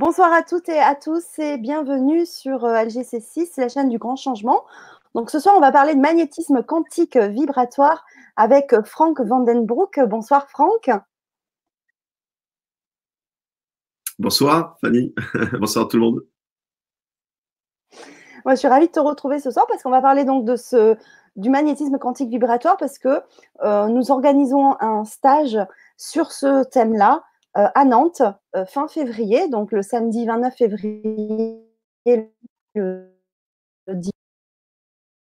Bonsoir à toutes et à tous et bienvenue sur euh, LGC6, la chaîne du grand changement. Donc ce soir, on va parler de magnétisme quantique vibratoire avec Franck Vandenbroek. Bonsoir Franck. Bonsoir Fanny. Bonsoir tout le monde. Moi, je suis ravie de te retrouver ce soir parce qu'on va parler donc de ce, du magnétisme quantique vibratoire parce que euh, nous organisons un stage sur ce thème-là à Nantes euh, fin février, donc le samedi 29 février. Le,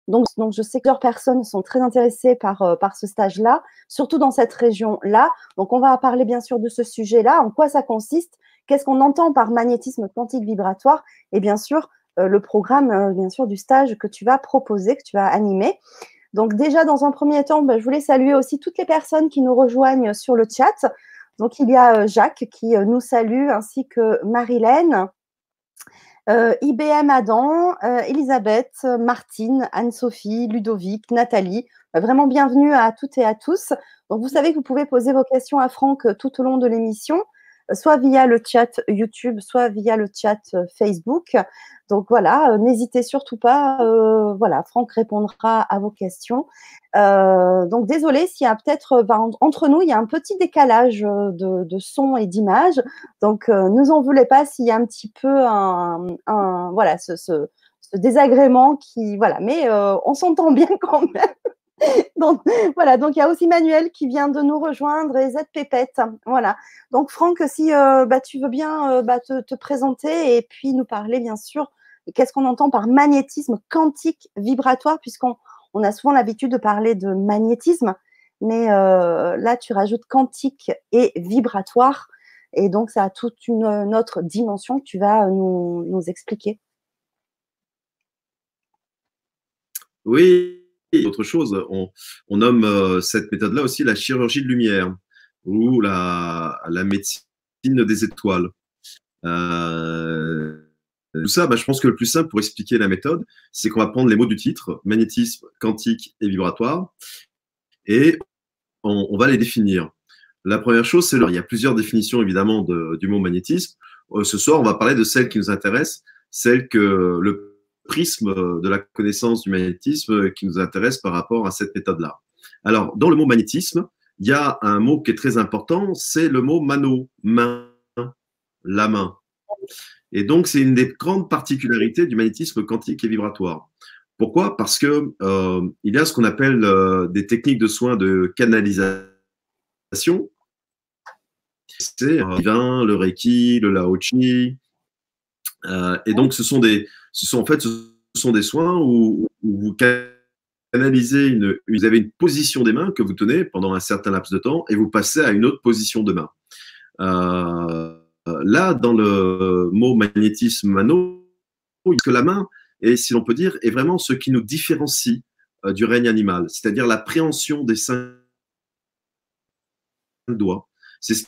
donc, donc, je sais que plusieurs personnes sont très intéressées par, par ce stage-là, surtout dans cette région-là. Donc, on va parler bien sûr de ce sujet-là, en quoi ça consiste, qu'est-ce qu'on entend par magnétisme quantique vibratoire, et bien sûr, euh, le programme, euh, bien sûr, du stage que tu vas proposer, que tu vas animer. Donc déjà, dans un premier temps, ben, je voulais saluer aussi toutes les personnes qui nous rejoignent sur le chat. Donc il y a euh, Jacques qui nous salue, ainsi que Marilène, IBM Adam, Elisabeth, Martine, Anne-Sophie, Ludovic, Nathalie. Vraiment bienvenue à toutes et à tous. Donc vous savez que vous pouvez poser vos questions à Franck tout au long de l'émission soit via le chat YouTube, soit via le chat euh, Facebook. Donc voilà, euh, n'hésitez surtout pas. Euh, voilà, Franck répondra à vos questions. donc désolé s'il y a peut-être entre nous, il y a un petit décalage de, son et d'image. Donc ne nous en voulez pas s'il y a un petit peu un, voilà ce, ce, désagrément qui voilà, mais on s'entend bien quand même. donc, voilà, donc il y a aussi Manuel qui vient de nous rejoindre et Z Pépette. Voilà. Donc, Franck, si euh, bah, tu veux bien euh, bah, te, présenter et puis nous parler, bien sûr, qu'est-ce qu'on entend par magnétisme quantique vibratoire, puisqu'on on a souvent l'habitude de parler de magnétisme, mais euh, là, tu rajoutes quantique et vibratoire. Et donc, ça a toute une, autre dimension que tu vas nous expliquer. Oui, autre chose. On, nomme euh, cette méthode-là aussi la chirurgie de lumière ou la, médecine des étoiles. Euh, tout ça, bah, je pense que le plus simple pour expliquer la méthode, c'est qu'on va prendre les mots du titre, magnétisme, quantique et vibratoire, et on, va les définir. La première chose, c'est il y a plusieurs définitions évidemment du mot magnétisme. Euh, ce soir, on va parler de celle qui nous intéresse, celle que le prisme de la connaissance du magnétisme qui nous intéresse par rapport à cette méthode-là. Alors, dans le mot magnétisme, il y a un mot qui est très important, c'est le mot mano, main, la main. Et donc, c'est une des grandes particularités du magnétisme quantique et vibratoire. Pourquoi? Parce que euh, il y a ce qu'on appelle euh, des techniques de soins de canalisation. C'est le Reiki, le Lao Chi. Euh, et donc, ce sont des, ce sont en fait ce sont des soins où, vous canalisez une, vous avez une position des mains que vous tenez pendant un certain laps de temps et vous passez à une autre position de main. Euh, là, dans le mot magnétisme mano, que la main est, si l'on peut dire, est vraiment ce qui nous différencie euh, du règne animal, c'est-à-dire la préhension des cinq doigts. C'est ce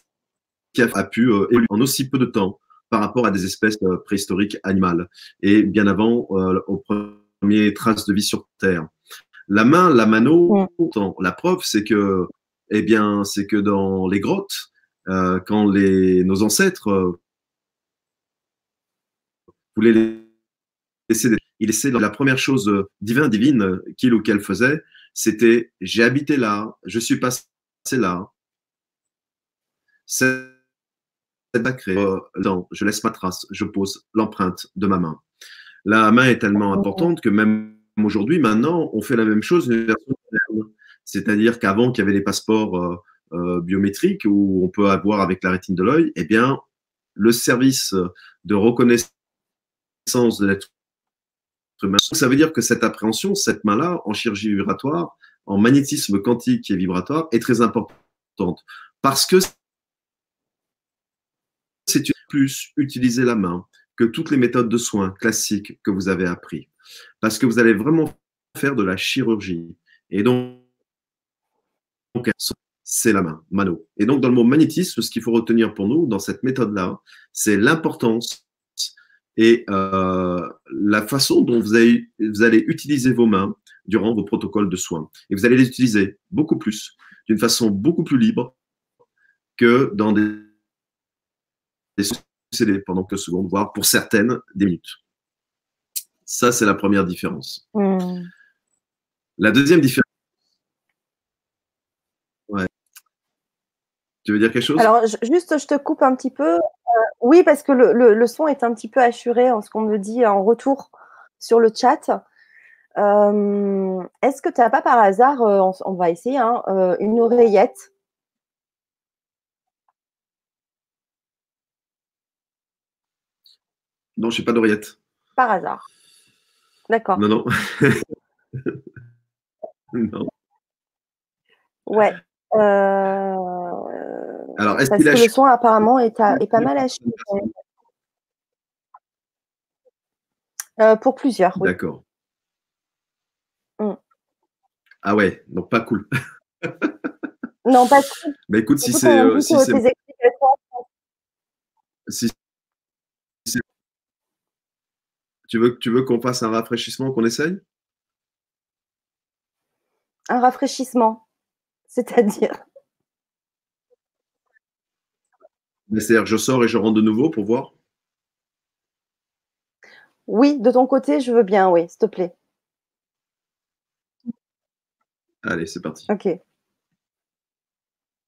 qui a pu euh, évoluer en aussi peu de temps par rapport à des espèces euh, préhistoriques animales et bien avant euh, aux premières traces de vie sur Terre. La main, la mano, la preuve, c'est que, eh bien, c'est que dans les grottes, euh, quand les, nos ancêtres voulaient laisser, des, ils laissaient la première chose divine, divine qu'il ou qu'elle faisait, c'était j'ai habité là, je suis passé là. C'est euh, je laisse ma trace, je pose l'empreinte de ma main. La main est tellement importante que même aujourd'hui, maintenant, on fait la même chose, C'est-à-dire qu'avant qu'il y avait les passeports euh, euh, biométriques où on peut avoir avec la rétine de l'œil, eh bien, le service de reconnaissance de l'être humain, ça veut dire que cette appréhension, cette main-là, en chirurgie vibratoire, en magnétisme quantique et vibratoire, est très importante. Parce que c'est plus utiliser la main que toutes les méthodes de soins classiques que vous avez appris. Parce que vous allez vraiment faire de la chirurgie. Et donc, c'est la main, mano. Et donc, dans le mot magnétisme, ce qu'il faut retenir pour nous dans cette méthode-là, c'est l'importance et euh, la façon dont vous allez, vous allez utiliser vos mains durant vos protocoles de soins. Et vous allez les utiliser beaucoup plus, d'une façon beaucoup plus libre que dans des déposséder pendant quelques secondes, voire pour certaines, des minutes. Ça, c'est la première différence. Hmm. La deuxième différence. Ouais. Tu veux dire quelque chose? Alors, juste, je te coupe un petit peu. Euh, oui, parce que le, le- le son est un petit peu assuré en ce qu'on me dit en retour sur le chat. Euh, Est-ce que tu n'as pas par hasard, euh, on, on va essayer, hein, une oreillette? Non, je n'ai pas d'oreillette. par hasard D'accord. Non, non. non. Ouais. Euh, Alors, est-ce parce qu'il que le son apparemment est, à- est pas mal assuré. Euh, pour plusieurs, oui. D'accord. Mm. Ah ouais, donc pas cool. Non, pas tout. Mais écoute, si c'est euh, si c'est si c'est- tu veux tu veux qu'on fasse un rafraîchissement, qu'on essaye? Un rafraîchissement, c'est-à-dire? Mais C'est-à-dire, je sors et je rentre de nouveau pour voir? Oui, de ton côté, je veux bien, oui, s'il te plaît. Allez, c'est parti. Ok.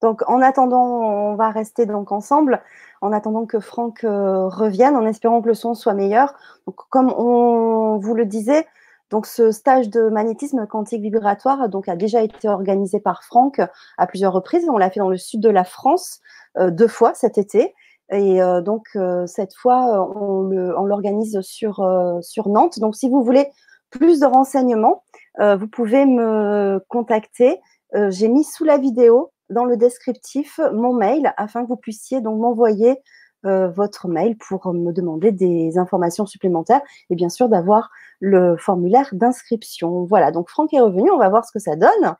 Donc, en attendant, on va rester donc ensemble, en attendant que Franck euh, revienne, en espérant que le son soit meilleur. Donc, comme on vous le disait, donc ce stage de magnétisme quantique vibratoire donc, a déjà été organisé par Franck à plusieurs reprises. On l'a fait dans le sud de la France euh, deux fois cet été. Et euh, donc, euh, cette fois, euh, on l'organise sur, euh, sur Nantes. Donc, si vous voulez plus de renseignements, euh, vous pouvez me contacter. Euh, J'ai mis sous la vidéo, dans le descriptif, mon mail afin que vous puissiez donc m'envoyer euh, votre mail pour me demander des informations supplémentaires et bien sûr d'avoir le formulaire d'inscription. Voilà, donc Franck est revenu, on va voir ce que ça donne.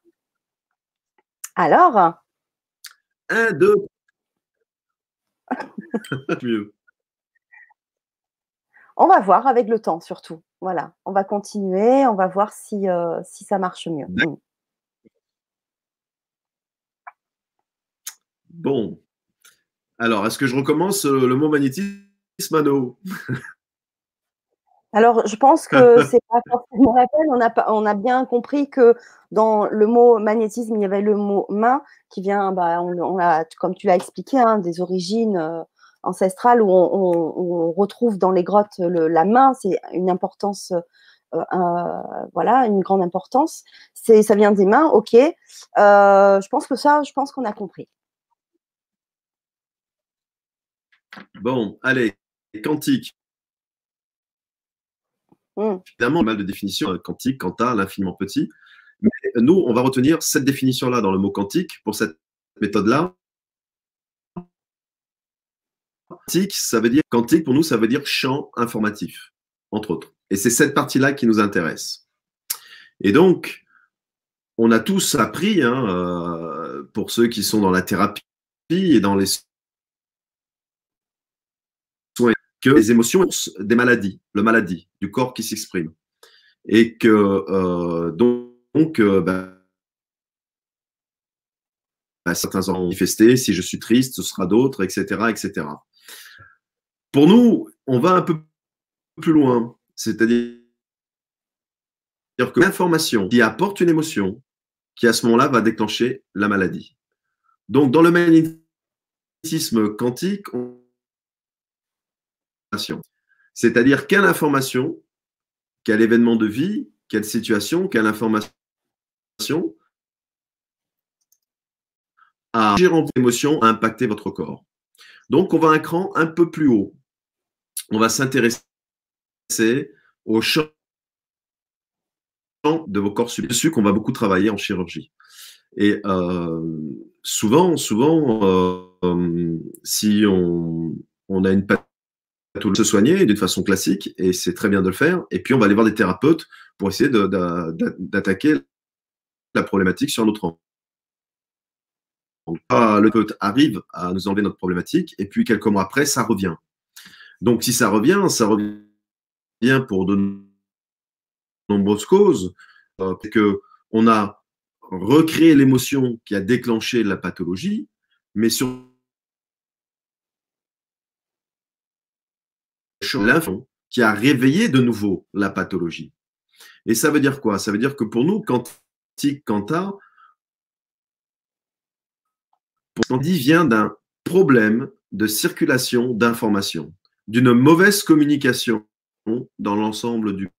Alors, Un, deux. Mieux. on va voir avec le temps surtout. Voilà, on va continuer, on va voir si, euh, si ça marche mieux. Bon. Alors, est-ce que je recommence euh, le mot magnétisme, Mano Alors, je pense que c'est pas forcément la peine. On a, pas- on a bien compris que dans le mot magnétisme, il y avait le mot main qui vient, bah, on, comme tu l'as expliqué, hein, des origines euh, ancestrales où on, retrouve dans les grottes le- la main. C'est une importance, euh, euh, voilà, une grande importance. C'est, ça vient des mains, ok. Euh, je pense que ça, je pense qu'on a compris. Bon, allez, quantique. Hmm. Évidemment, mal de définition euh, quantique, quanta, l'infiniment petit. Mais nous, on va retenir cette définition-là dans le mot quantique pour cette méthode-là. Quantique, ça veut dire quantique pour nous, ça veut dire champ informatif, entre autres. Et c'est cette partie-là qui nous intéresse. Et donc, on a tous appris, hein, euh, pour ceux qui sont dans la thérapie et dans les soins, que les émotions des maladies, le maladie du corps qui s'exprime. Et que euh, donc, euh, bah, bah, certains ont manifesté, si je suis triste, ce sera d'autres, etc., etc. Pour nous, on va un peu plus loin, c'est-à-dire que l'information qui apporte une émotion, qui à ce moment-là va déclencher la maladie. Donc, dans le magnétisme quantique, on c'est-à-dire quelle information, quel événement de vie, quelle situation, quelle information a gérant émotion a impacté votre corps. Donc, on va un cran un peu plus haut. On va s'intéresser au champ de vos corps subjectifs, dessus qu'on va beaucoup travailler en chirurgie. Et euh, souvent, souvent, euh, si on, on a une pathologie, se soigner d'une façon classique, et c'est très bien de le faire. Et puis, on va aller voir des thérapeutes pour essayer d'attaquer la problématique sur notre angle. Ah, Le thérapeute arrive à nous enlever notre problématique, et puis quelques mois après, ça revient. Donc, si ça revient, ça revient pour de nombreuses causes. Euh, que on a recréé l'émotion qui a déclenché la pathologie, mais sur l'info qui a réveillé de nouveau la pathologie. Et ça veut dire quoi? Ça veut dire que pour nous, quantique, quanta, dit vient d'un problème de circulation d'informations, d'une mauvaise communication dans l'ensemble du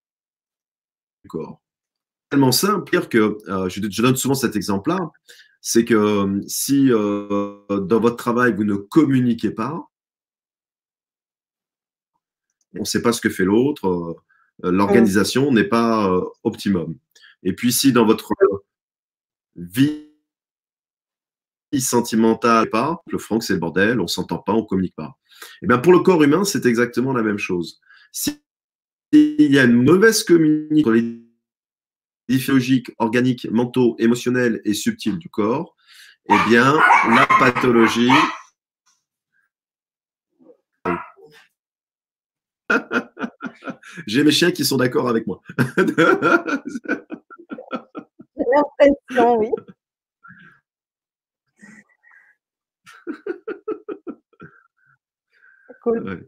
corps. Tellement simple, que euh, je, donne souvent cet exemple-là, c'est que euh, si euh, dans votre travail vous ne communiquez pas, on ne sait pas ce que fait l'autre, l'organisation n'est pas optimum. Et puis si dans votre vie sentimentale, pas, le Franck c'est le bordel, on s'entend pas, on communique pas. Et eh bien pour le corps humain, c'est exactement la même chose. Si il y a une mauvaise communication les physiologiques, organiques, mentaux, émotionnels et subtils du corps, eh bien, la pathologie. J'ai mes chiens qui sont d'accord avec moi. J'ai l'impression, oui. cool.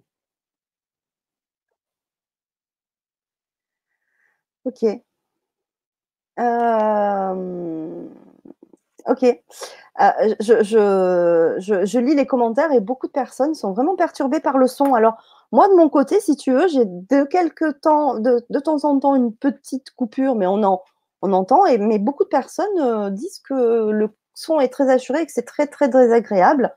Ok. Euh, ok. Euh, je, je, je, lis les commentaires et beaucoup de personnes sont vraiment perturbées par le son. Alors, moi, de mon côté, si tu veux, j'ai de quelques temps, de, de, temps en temps, une petite coupure, mais on, en, on entend. Et, mais beaucoup de personnes euh, disent que le son est très assuré et que c'est très, très désagréable.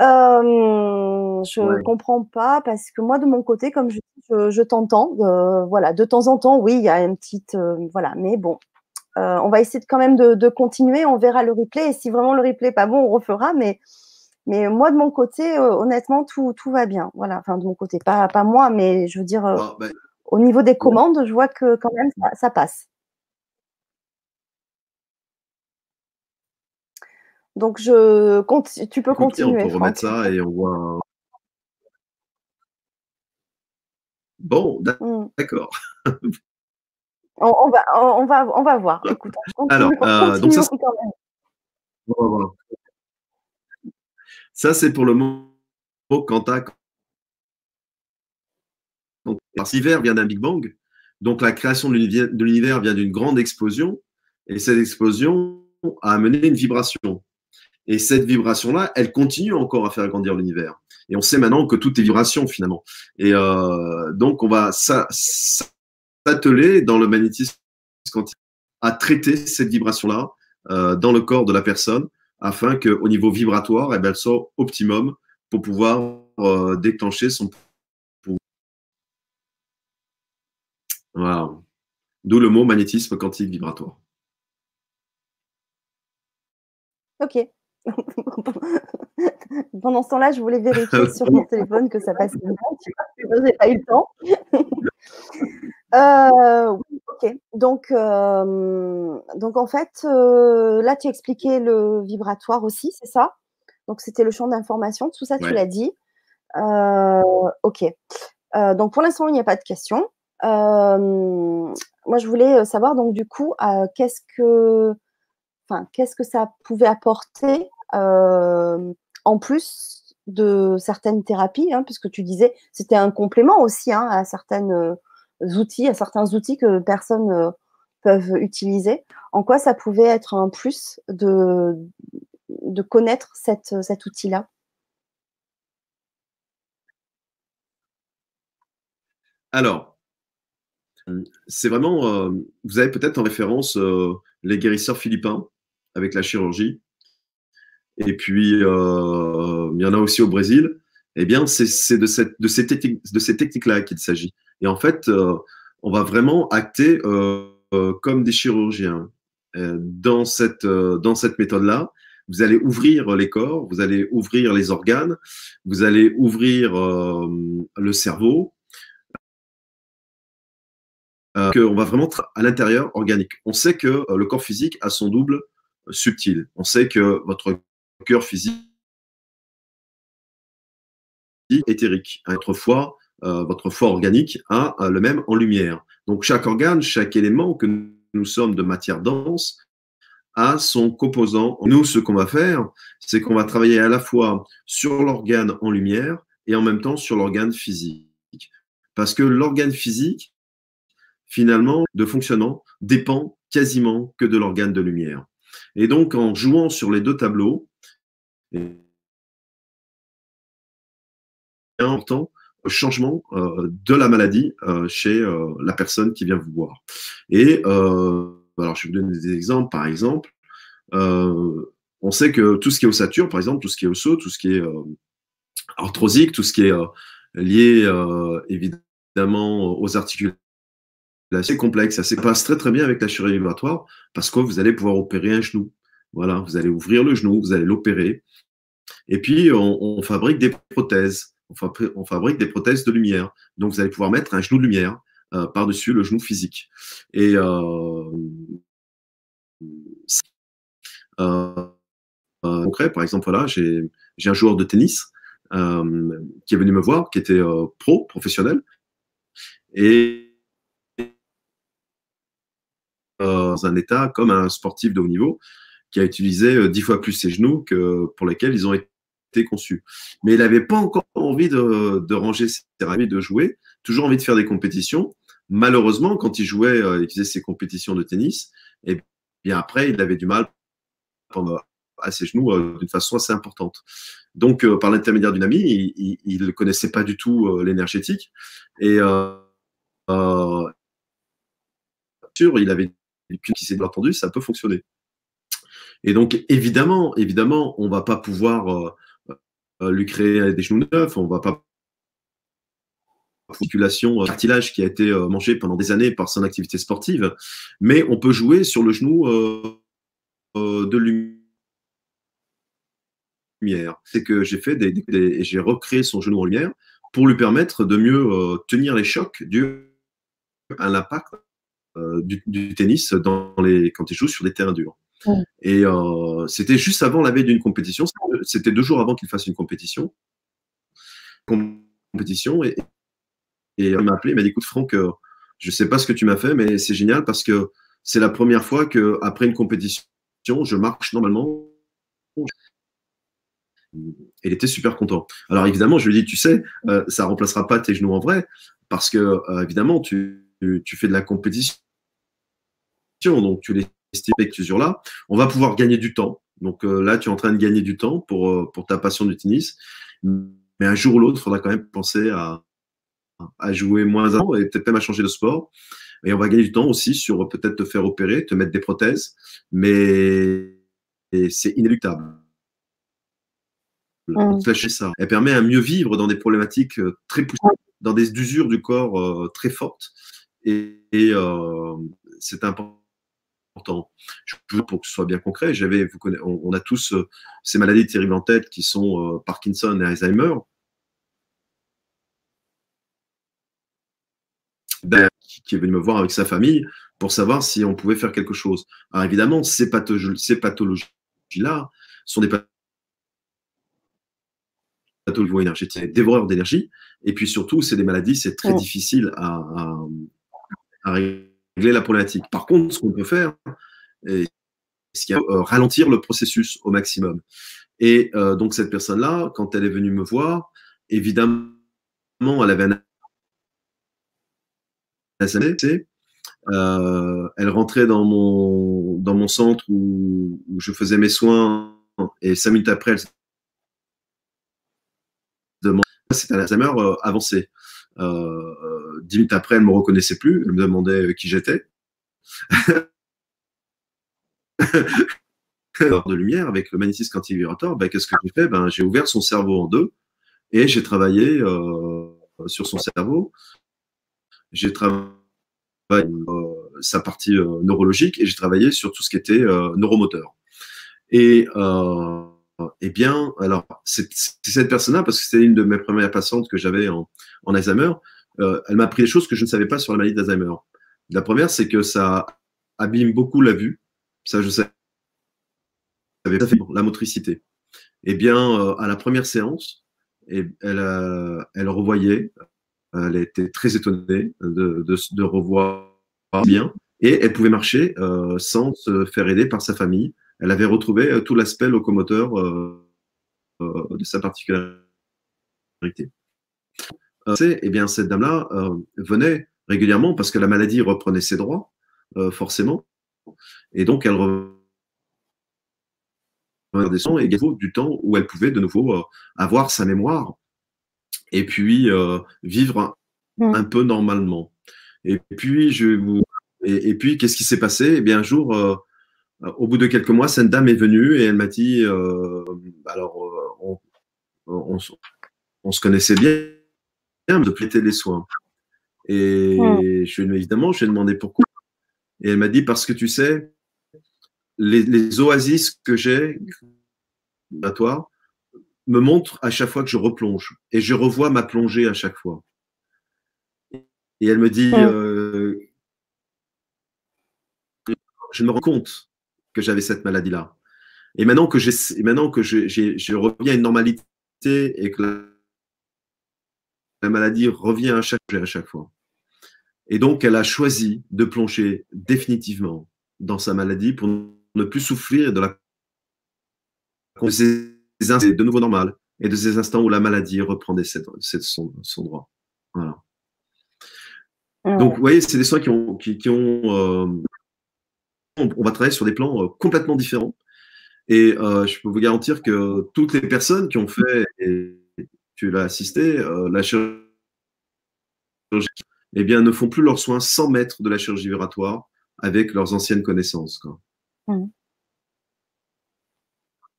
Euh, je ne comprends pas parce que moi, de mon côté, comme je, je, t'entends, euh, voilà, de temps en temps, oui, il y a une petite, voilà, mais bon, on va essayer de, quand même de, continuer. On verra le replay et si vraiment le replay n'est pas bon, on refera. Mais, mais moi, de mon côté, honnêtement, tout, tout va bien. Voilà, enfin de mon côté, pas, pas moi, mais je veux dire, ah, ben, au niveau des commandes, je vois que quand même ça passe. Donc, je, tu peux continuer. On peut remettre ça et on voit. Bon, mmh. d'accord. On, va, on, va, on va voir. Écoute, Alors, euh, donc ça, ça c'est pour le mot quanta. Parce l'hiver vient d'un Big Bang, donc la création de l'univers vient d'une grande explosion, et cette explosion a amené une vibration. Et cette vibration-là, elle continue encore à faire grandir l'univers. Et on sait maintenant que tout est vibration finalement. Et euh, donc, on va s'atteler dans le magnétisme quantique à traiter cette vibration-là euh, dans le corps de la personne afin qu'au niveau vibratoire, eh ben, elle soit optimum pour pouvoir euh, déclencher son Voilà. D'où le mot magnétisme quantique vibratoire. Ok. Pendant ce temps-là, je voulais vérifier sur mon téléphone que ça passe bien. Je n'ai pas eu le temps. euh, ok. Donc, euh, donc en fait, euh, là, tu expliquais le vibratoire aussi, c'est ça? Donc, c'était le champ d'information. Tout ça, tu l'as dit. Ok. donc, pour l'instant, il n'y a pas de questions. moi, je voulais savoir, donc, du coup, qu'est-ce que qu'est-ce que ça pouvait apporter en plus de certaines thérapies, hein, puisque tu disais c'était un complément aussi hein, à certains euh, outils, à certains outils que personnes euh, peuvent utiliser. En quoi ça pouvait être un plus de, connaître cet outil-là? Alors, c'est vraiment, vous avez peut-être en référence les guérisseurs philippins avec la chirurgie. Et puis, euh, il y en a aussi au Brésil. Eh bien, c'est de, de ces techniques-là qu'il s'agit. Et en fait, euh, on va vraiment acter euh, comme des chirurgiens. Dans cette, dans cette méthode-là, vous allez ouvrir les corps, vous allez ouvrir les organes, vous allez ouvrir le cerveau, qu'on va vraiment à l'intérieur organique. On sait que le corps physique a son double subtil. On sait que votre cœur physique est éthérique. Votre foie, euh, votre foie organique a le même en lumière. Donc chaque organe, chaque élément que nous sommes de matière dense a son composant. Nous, ce qu'on va faire, c'est qu'on va travailler à la fois sur l'organe en lumière et en même temps sur l'organe physique. Parce que l'organe physique, finalement, de fonctionnement, dépend quasiment que de l'organe de lumière. Et donc, en jouant sur les deux tableaux, important changement euh, de la maladie euh, chez euh, la personne qui vient vous voir. Et alors, je vais vous donner des exemples. Par exemple, on sait que tout ce qui est ossature, par exemple, tout ce qui est osseux, tout ce qui est arthrosique, tout ce qui est lié évidemment aux articulations, c'est complexe. Ça se passe très très bien avec la chirurgie vibratoire parce que vous allez pouvoir opérer un genou. Voilà, vous allez ouvrir le genou, vous allez l'opérer. Et puis, on fabrique des prothèses on, fabrique des prothèses de lumière. Donc, vous allez pouvoir mettre un genou de lumière euh, par-dessus le genou physique. Et euh, euh, concret, par exemple, voilà, j'ai un joueur de tennis qui est venu me voir, qui était pro, professionnel, et dans un état comme un sportif de haut niveau qui a utilisé dix fois plus ses genoux que pour lesquels ils ont été conçu. Mais il n'avait pas encore envie de, ranger ses amis, de jouer, toujours envie de faire des compétitions. Malheureusement, quand il jouait, euh, il faisait ses compétitions de tennis, et bien après, il avait du mal à ses genoux euh, d'une façon assez importante. Donc, euh, par l'intermédiaire d'une amie, il ne connaissait pas du tout l'énergétique. Et sûr, il avait qui s'est entendu, ça peut fonctionner. Et donc, évidemment, évidemment, on va pas pouvoir euh, lui créer des genoux neufs, on va pas articulation, euh, cartilage qui a été euh, mangé pendant des années par son activité sportive, mais on peut jouer sur le genou de lumière. C'est que j'ai fait des, et j'ai recréé son genou en lumière pour lui permettre de mieux tenir les chocs dus à l'impact du, tennis dans les, quand il joue sur des terrains durs. Et euh, c'était juste avant la veille d'une compétition. C'était deux jours avant qu'il fasse une compétition. Compétition. Et, il m'a appelé, il m'a dit écoute, Franck, euh, je ne sais pas ce que tu m'as fait, mais c'est génial parce que c'est la première fois qu'après une compétition, je marche normalement. Il était super content. Alors évidemment, je lui ai dit, tu sais, euh, ça remplacera pas tes genoux en vrai, parce que évidemment, tu, fais de la compétition, donc tu les avec là on va pouvoir gagner du temps. Donc euh, là, tu es en train de gagner du temps pour, euh, pour ta passion du tennis. Mais un jour ou l'autre, il faudra quand même penser à, à jouer moins avant et peut-être même à changer de sport. Et on va gagner du temps aussi sur peut-être te faire opérer, te mettre des prothèses. Mais c'est inéluctable. Mmh. ça. Elle permet à mieux vivre dans des problématiques euh, très poussées, dans des usures du corps très fortes. Et, et c'est important important. Pour que ce soit bien concret, j'avais, vous connaissez, on, a tous euh, ces maladies terribles en tête qui sont euh, Parkinson et Alzheimer. Ben, qui est venu me voir avec sa famille pour savoir si on pouvait faire quelque chose. Alors évidemment, ces, pathologies-là sont des pathologies énergétiques, dévoreurs d'énergie, et puis surtout, c'est des maladies, c'est très difficile à, à, à régler la problématique. Par contre, ce qu'on peut faire, c'est euh, ralentir le processus au maximum. Et euh, donc, cette personne-là, quand elle est venue me voir, évidemment, elle avait un euh, elle rentrait dans mon, centre où, je faisais mes soins et cinq minutes après, elle demandait c'était un Alzheimer euh, avancé. Dix minutes après, elle me reconnaissait plus. Elle me demandait qui j'étais. de lumière avec le magnétisme quantique vibratoire, ben, qu'est-ce que j'ai fait? Ben, J'ai ouvert son cerveau en deux et j'ai travaillé euh, sur son cerveau. J'ai travaillé euh, sa partie euh, neurologique et j'ai travaillé sur tout ce qui était euh, neuromoteur. Et eh bien, alors, c'est cette personne-là, parce que c'était une de mes premières patientes que j'avais en, Alzheimer, euh, elle m'a appris des choses que je ne savais pas sur la maladie d'Alzheimer. La première, c'est que ça abîme beaucoup la vue. Ça, je sais. La motricité. Eh bien, euh, à la première séance, et elle, euh, elle revoyait, elle était très étonnée de, de, revoir bien, et elle pouvait marcher sans se faire aider par sa famille elle avait retrouvé tout l'aspect locomoteur de sa particularité. Euh, eh bien, cette dame-là euh, venait régulièrement parce que la maladie reprenait ses droits, euh, forcément. Et donc, elle revenait et du temps où elle pouvait de nouveau avoir sa mémoire et puis vivre mm. un, peu normalement. Et puis, je vous... et, puis qu'est-ce qui s'est passé? Eh bien, un jour, au bout de quelques mois, cette dame est venue et elle m'a dit, alors, on, on, on, se connaissait bien, de prêter les soins. Et je lui évidemment, je lui ai demandé pourquoi. Et elle m'a dit parce que tu sais, les, oasis que j'ai à toi me montrent à chaque fois que je replonge et je revois ma plongée à chaque fois. Et elle me dit, euh, je me rends compte que j'avais cette maladie-là. Et maintenant que, maintenant que je, je reviens à une normalité et que la maladie revient à chaque, à chaque fois. Et donc, elle a choisi de plonger définitivement dans sa maladie pour ne plus souffrir de la de ces de nouveau normal et de ces instants où la maladie reprend son, son, droit. Voilà. Donc, vous voyez, c'est des soins qui ont. Qui, ont euh, on va travailler sur des plans euh, complètement différents. Et euh, je peux vous garantir que toutes les personnes qui ont fait tu l'as assisté, euh, la chirurgie, eh bien, ne font plus leurs soins sans mettre de la chirurgie vibratoire avec leurs anciennes connaissances. Mmh.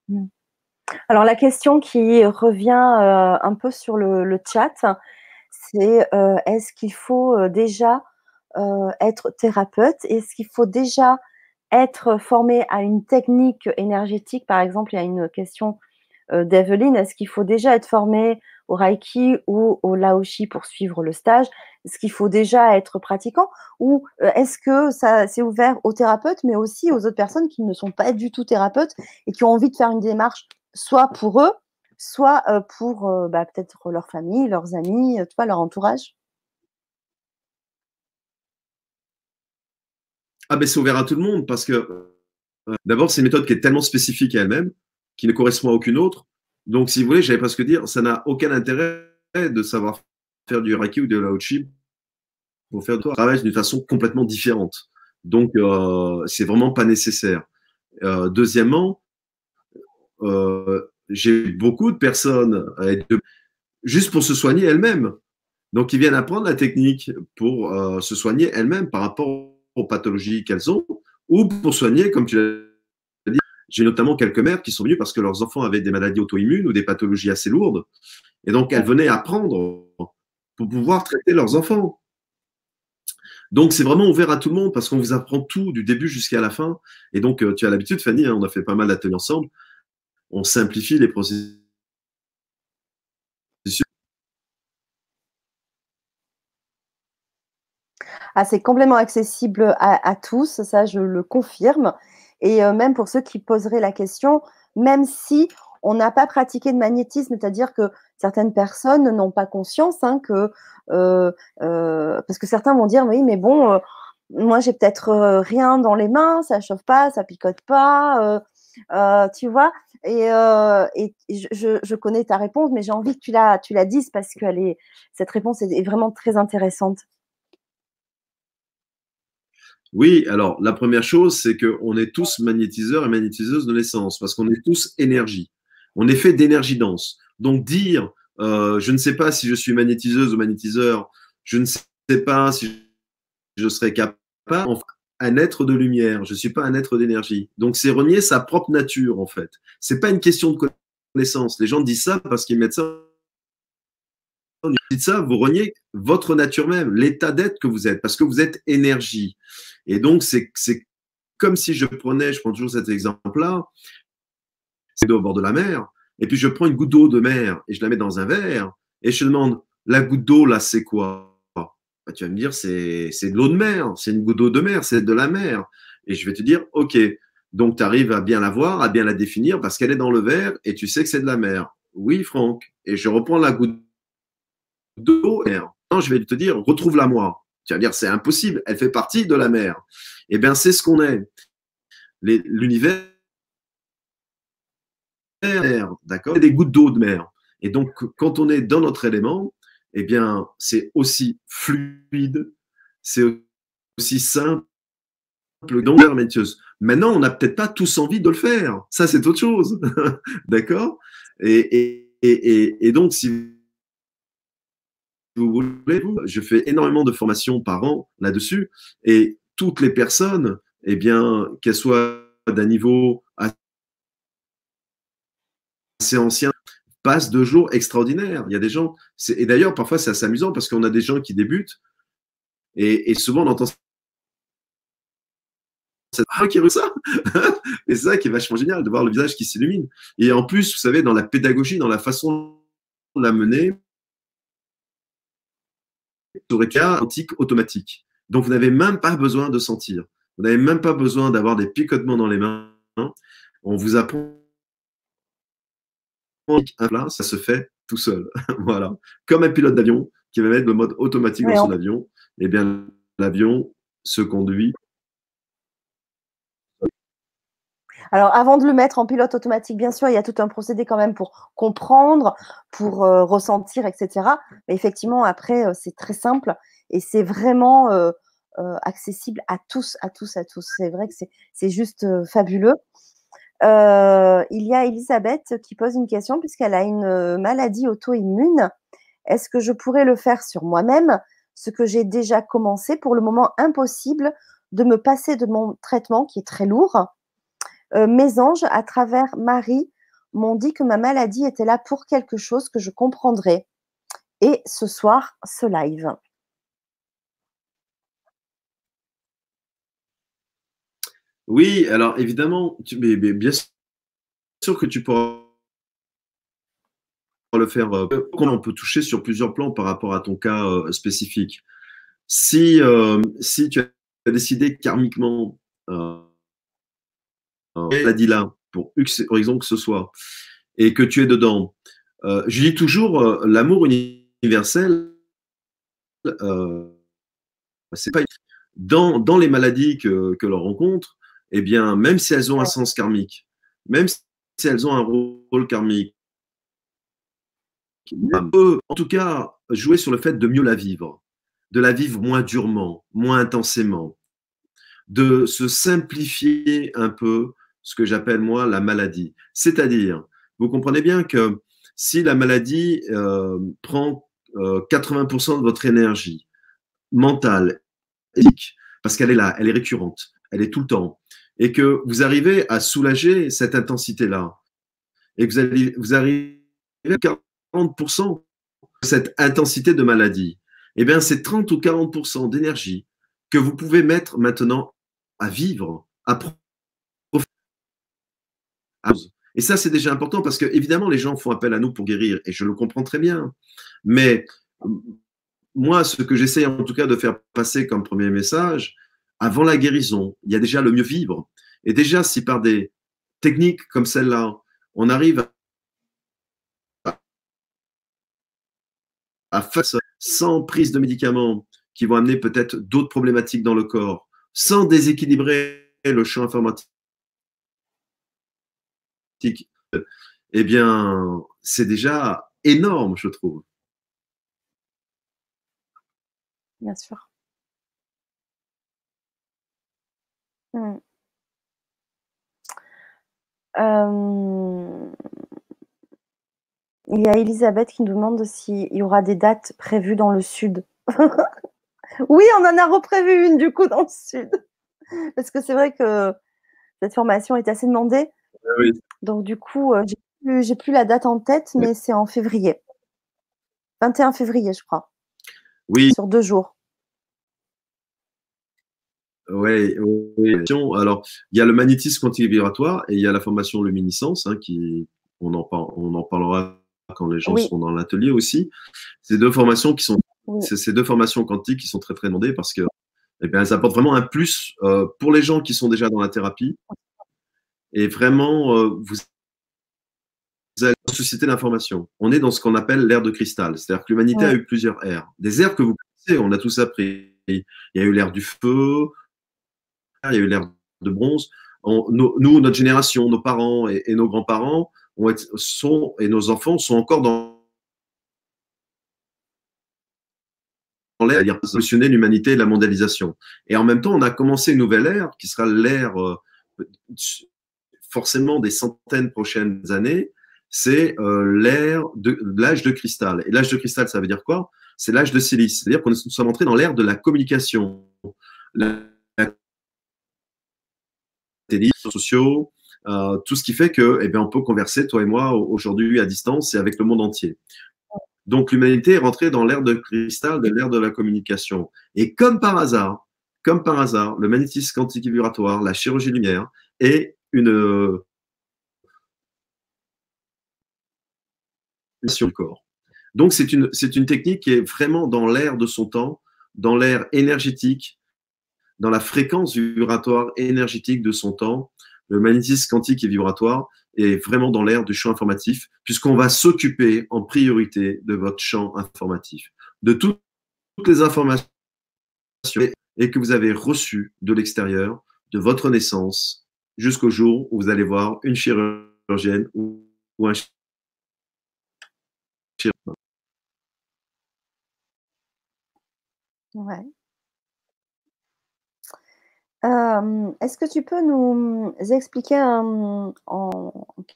Mmh. Alors, la question qui revient euh, un peu sur le, chat, c'est euh, est-ce qu'il faut déjà être thérapeute? Est-ce qu'il faut déjà être formé à une technique énergétique? Par exemple, il y a une question d'Evelyn, est-ce qu'il faut déjà être formé au Reiki ou au Laoshi pour suivre le stage? Est-ce qu'il faut déjà être pratiquant? Ou euh, est-ce que ça c'est ouvert aux thérapeutes, mais aussi aux autres personnes qui ne sont pas du tout thérapeutes et qui ont envie de faire une démarche soit pour eux, soit euh, pour euh, bah, peut-être leur famille, leurs amis, leur entourage? Ah ben c'est ouvert à tout le monde parce que d'abord c'est une méthode qui est tellement spécifique à elle-même, qui ne correspond à aucune autre, donc, si vous voulez, j'avais presque dire, ça n'a aucun intérêt de savoir faire du Reiki ou de Laochi pour faire du travail d'une façon complètement différente. Donc, euh, c'est vraiment pas nécessaire. Euh, deuxièmement, euh, j'ai beaucoup de personnes juste pour se soigner elles-mêmes. Donc, ils viennent apprendre la technique pour euh, se soigner elles-mêmes par rapport aux pathologies qu'elles ont ou pour soigner, comme tu l'as j'ai notamment quelques mères qui sont venues parce que leurs enfants avaient des maladies auto-immunes ou des pathologies assez lourdes. Et donc, elles venaient apprendre pour pouvoir traiter leurs enfants. Donc, c'est vraiment ouvert à tout le monde parce qu'on vous apprend tout du début jusqu'à la fin. Et donc, euh, tu as l'habitude, Fanny, hein, on a fait pas mal d'ateliers ensemble. On simplifie les processus. Ah, c'est complètement accessible à, tous, ça je le confirme. Et euh, même pour ceux qui poseraient la question, même si on n'a pas pratiqué de magnétisme, c'est-à-dire que certaines personnes n'ont pas conscience hein, que, euh, euh, parce que certains vont dire oui, mais bon, moi j'ai peut-être rien dans les mains, ça chauffe pas, ça picote pas, tu vois. Et, je, connais ta réponse, mais j'ai envie que tu la, dises parce que cette réponse est vraiment très intéressante. Oui, alors la première chose, c'est qu'on est tous magnétiseurs et magnétiseuses de naissance, parce qu'on est tous énergie. On est fait d'énergie dense. Donc dire, euh, je ne sais pas si je suis magnétiseuse ou magnétiseur, je ne sais pas si je serai capable, un être de lumière, je ne suis pas un être d'énergie. Donc c'est renier sa propre nature, en fait. C'est pas une question de connaissance. Les gens disent ça parce qu'ils mettent ça dites ça, vous reniez votre nature même, l'état d'être que vous êtes, parce que vous êtes énergie. Et donc, c'est comme si je prenais, je prends toujours cet exemple-là, c'est au bord de la mer, et puis je prends une goutte d'eau de mer et je la mets dans un verre, et je demande, la goutte d'eau, là, c'est quoi? Bah, Tu vas me dire, c'est de l'eau de mer, c'est une goutte d'eau de mer, c'est de la mer. Et je vais te dire, OK, donc tu arrives à bien la voir, à bien la définir, parce qu'elle est dans le verre, et tu sais que c'est de la mer. Oui, Franck. Et je reprends la goutte d'eau, non, je vais te dire, retrouve-la moi. Tu vas dire, c'est impossible, elle fait partie de la mer. Eh bien, c'est ce qu'on est. L'univers, d'accord? Des gouttes d'eau de mer. Et donc, quand on est dans notre élément, eh bien, c'est aussi fluide, c'est aussi simple donc Maintenant, on n'a peut-être pas tous envie de le faire. Ça, c'est autre chose. D'accord? Et, et, et, donc, si je fais énormément de formations par an là-dessus. Et toutes les personnes, eh bien, qu'elles soient d'un niveau assez ancien, passent deux jours extraordinaires. Il y a des gens, et d'ailleurs, parfois, c'est assez amusant parce qu'on a des gens qui débutent et, souvent, on entend ah, qui ça c'est ça qui est vachement génial, de voir le visage qui s'illumine. Et en plus, vous savez, dans la pédagogie, dans la façon de la mener, cas antique automatique. Donc, vous n'avez même pas besoin de sentir. Vous n'avez même pas besoin d'avoir des picotements dans les mains. On vous apprend plat, ça se fait tout seul. voilà. Comme un pilote d'avion qui va mettre le mode automatique dans son avion, eh bien, l'avion se conduit Alors, avant de le mettre en pilote automatique, bien sûr, il y a tout un procédé quand même pour comprendre, pour euh, ressentir, etc. Mais effectivement, après, euh, c'est très simple et c'est vraiment euh, accessible à tous, à tous, à tous. C'est vrai que c'est juste fabuleux. il y a Elisabeth qui pose une question puisqu'elle a une maladie auto-immune. Est-ce que je pourrais le faire sur moi-même? Ce que j'ai déjà commencé, pour le moment impossible de me passer de mon traitement qui est très lourd. Euh, mes anges, à travers Marie, m'ont dit que ma maladie était là pour quelque chose que je comprendrais. Et ce soir, ce live. Oui, alors évidemment, mais, bien sûr que tu pourras le faire. Euh, on peut toucher sur plusieurs plans par rapport à ton cas euh, spécifique. Si tu as décidé karmiquement dit là, pour X horizon que ce soit, et que tu es dedans, euh, je dis toujours, euh, l'amour universel, euh, c'est pas dans, dans les maladies que, que l'on rencontre, eh bien, même si elles ont un sens karmique, même si elles ont un rôle karmique, on peut en tout cas jouer sur le fait de mieux la vivre, de la vivre moins durement, moins intensément, de se simplifier un peu ce que j'appelle moi la maladie. C'est-à-dire, vous comprenez bien que si la maladie euh, prend 80% euh, de votre énergie mentale, éthique, parce qu'elle est là, elle est récurrente, elle est tout le temps, et que vous arrivez à soulager cette intensité-là, et que vous, arrivez à 40% de cette intensité de maladie, eh bien, c'est 30 ou 40% d'énergie que vous pouvez mettre maintenant à vivre, à et ça, c'est déjà important parce que, évidemment, les gens font appel à nous pour guérir et je le comprends très bien. Mais moi, ce que j'essaie en tout cas de faire passer comme premier message, avant la guérison, il y a déjà le mieux vivre. Et déjà, si par des techniques comme celle-là, on arrive à, à faire sans prise de médicaments qui vont amener peut-être d'autres problématiques dans le corps, sans déséquilibrer le champ informatique eh bien, c'est déjà énorme, je trouve. Bien sûr. Hmm. Euh, il y a Elisabeth qui nous demande s'il y aura des dates prévues dans le sud. oui, on en a reprévu une du coup dans le sud. Parce que c'est vrai que cette formation est assez demandée. Ah Donc, du coup, euh, j'ai plus, la date en tête, mais c'est en février. 21 février, je crois. Oui. Sur deux jours. Oui, alors il y a le magnétisme quantique vibratoire et il y a la formation luminescence, hein, qui on en, on en parlera quand les gens sont dans l'atelier aussi. Ces deux formations qui sont, ces deux formations quantiques qui sont très très demandées parce que, eh bien, elles apportent vraiment un plus euh, pour les gens qui sont déjà dans la thérapie et vraiment, euh, vous allez susciter l'information. On est dans ce qu'on appelle l'ère de cristal. C'est-à-dire que l'humanité a eu plusieurs ères. Des ères que vous connaissez, on a tous appris. Il y a eu l'ère du feu, il y a eu l'ère de bronze. nous, notre génération, nos parents et, nos grands-parents sont, et nos enfants sont encore dans l'air, c'est-à-dire solutionner l'humanité et la mondialisation. Et en même temps, on a commencé une nouvelle ère qui sera l'ère euh, forcément des centaines prochaines années, c'est euh, l'ère de l'âge de cristal. Et l'âge de cristal, ça veut dire quoi? C'est l'âge de silice. C'est-à-dire qu'on est sommes entrés dans l'ère de la communication. La, les sociaux, euh, tout ce qui fait que, eh bien, on peut converser, toi et moi, aujourd'hui à distance et avec le monde entier. Donc, l'humanité est rentrée dans l'ère de cristal, de l'ère de la communication. Et comme par hasard, comme par hasard, le magnétisme quantique vibratoire, la chirurgie lumière est une sur le corps. Donc, c'est une, c'est une technique qui est vraiment dans l'air de son temps, dans l'air énergétique, dans la fréquence vibratoire énergétique de son temps. Le magnétisme quantique et vibratoire est vraiment dans l'air du champ informatif, puisqu'on va s'occuper en priorité de votre champ informatif, de toutes les informations et que vous avez reçues de l'extérieur, de votre naissance, jusqu'au jour où vous allez voir une chirurgienne ou, un chirurgien. Ouais. Euh, est-ce que tu peux nous expliquer en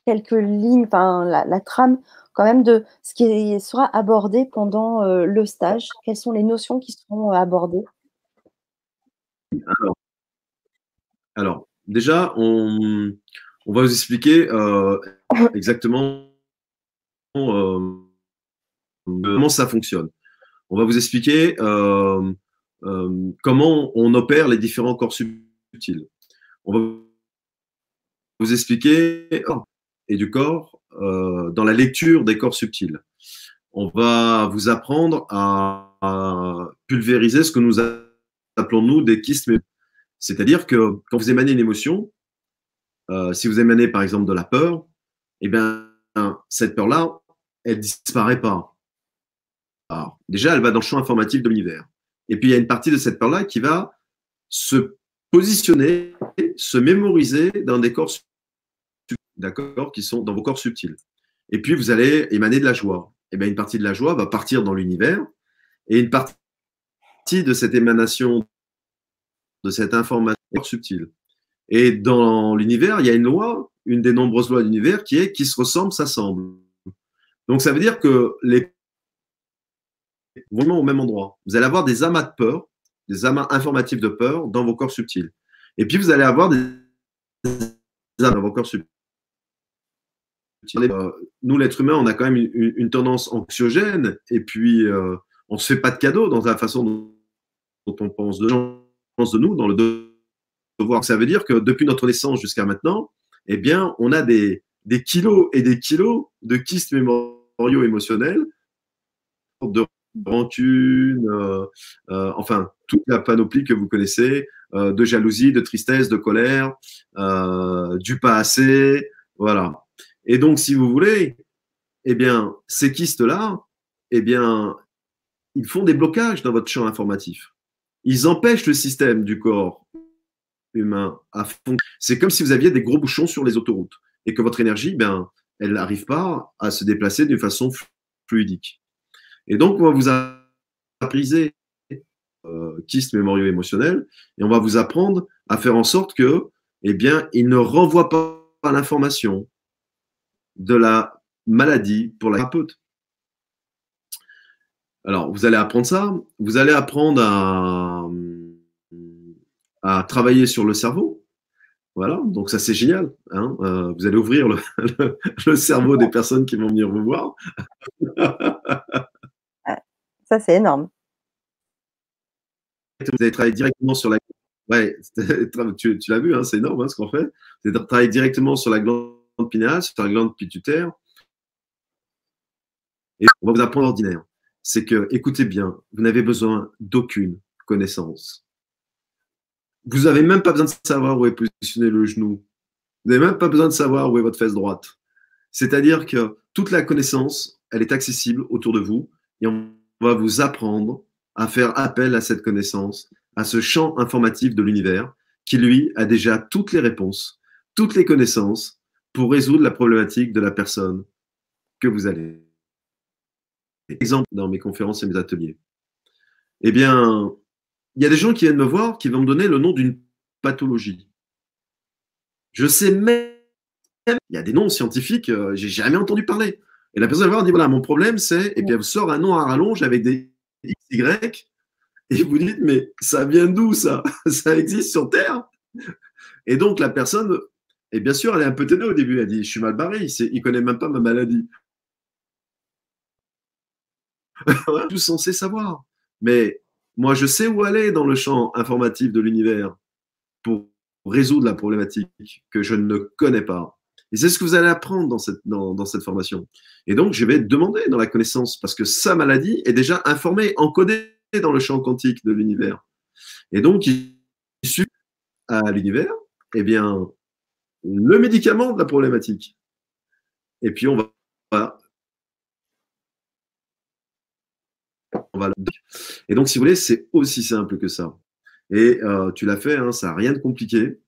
quelques lignes, enfin la, trame quand même de ce qui sera abordé pendant euh, le stage? Quelles sont les notions qui seront abordées? Alors, déjà, on, va vous expliquer euh, exactement comment ça fonctionne. On va vous expliquer euh, comment on opère les différents corps subtils. On va vous expliquer et du corps euh, dans la lecture des corps subtils. On va vous apprendre à, pulvériser ce que nous appelons nous des kystes. C'est-à-dire que quand vous émanez une émotion, euh, si vous émanez par exemple de la peur, eh bien cette peur-là, elle disparaît pas. Alors, déjà, elle va dans le champ informatif de l'univers. Et puis, il y a une partie de cette peur-là qui va se positionner, se mémoriser dans des corps d'accord, qui sont dans vos corps subtils. Et puis, vous allez émaner de la joie. Eh bien, une partie de la joie va partir dans l'univers et une partie de cette émanation, de cette information subtile. Et dans l'univers, il y a une loi, une des nombreuses lois de l'univers qui est qui se ressemble s'assemble. Donc, ça veut dire que les vraiment au même endroit. Vous allez avoir des amas de peur, des amas informatifs de peur dans vos corps subtils. Et puis vous allez avoir des amas dans vos corps subtils. Nous, l'être humain, on a quand même une, tendance anxiogène et puis euh, on ne se fait pas de cadeaux dans la façon dont, on pense de, de nous, dans le devoir. Ça veut dire que depuis notre naissance jusqu'à maintenant, eh bien, on a des, des kilos et des kilos de kystes mémoriaux émotionnels de rancune, euh, euh, enfin toute la panoplie que vous connaissez, euh, de jalousie, de tristesse, de colère, du pas assez, voilà. Et donc, si vous voulez, eh bien, ces kystes-là, eh bien, ils font des blocages dans votre champ informatif. Ils empêchent le système du corps humain à fond. C'est comme si vous aviez des gros bouchons sur les autoroutes et que votre énergie, ben, elle n'arrive pas à se déplacer d'une façon fluidique. Et donc, on va vous appriser euh, kyste mémoriaux émotionnel et on va vous apprendre à faire en sorte que, eh bien, il ne renvoie pas l'information de la maladie pour la thérapeute. Alors, vous allez apprendre ça. Vous allez apprendre à, à travailler sur le cerveau. Voilà, donc ça c'est génial. Hein. Euh, vous allez ouvrir le, le, cerveau des personnes qui vont venir vous voir. Ça, c'est énorme. Vous avez travaillé directement sur la. Ouais, tu, l'as vu, hein, c'est énorme hein, ce qu'on fait. Vous avez travaillé directement sur la glande pinéale, sur la glande pituitaire. Et on va vous apprendre l'ordinaire. C'est que, écoutez bien, vous n'avez besoin d'aucune connaissance. Vous n'avez même pas besoin de savoir où est positionné le genou. Vous n'avez même pas besoin de savoir où est votre fesse droite. C'est-à-dire que toute la connaissance, elle est accessible autour de vous et on va vous apprendre à faire appel à cette connaissance, à ce champ informatif de l'univers qui, lui, a déjà toutes les réponses, toutes les connaissances pour résoudre la problématique de la personne que vous allez. Exemple dans mes conférences et mes ateliers. eh bien, il y a des gens qui viennent me voir qui vont me donner le nom d'une pathologie. Je sais même, il y a des noms scientifiques, euh, j'ai jamais entendu parler. Et la personne va voir dit voilà, mon problème c'est, et puis elle sort un nom à rallonge avec des XY, et vous dites mais ça vient d'où ça? Ça existe sur Terre? Et donc la personne, et bien sûr, elle est un peu tannée au début, elle dit je suis mal barré, il ne connaît même pas ma maladie. tout censé savoir. Mais moi, je sais où aller dans le champ informatif de l'univers pour résoudre la problématique que je ne connais pas. Et c'est ce que vous allez apprendre dans cette, dans, cette formation. Et donc, je vais demander dans la connaissance, parce que sa maladie est déjà informée, encodée dans le champ quantique de l'univers. Et donc, issu à l'univers, eh bien, le médicament de la problématique. Et puis, on va Et donc, si vous voulez, c'est aussi simple que ça. Et euh, tu l'as fait, hein, ça n'a rien de compliqué.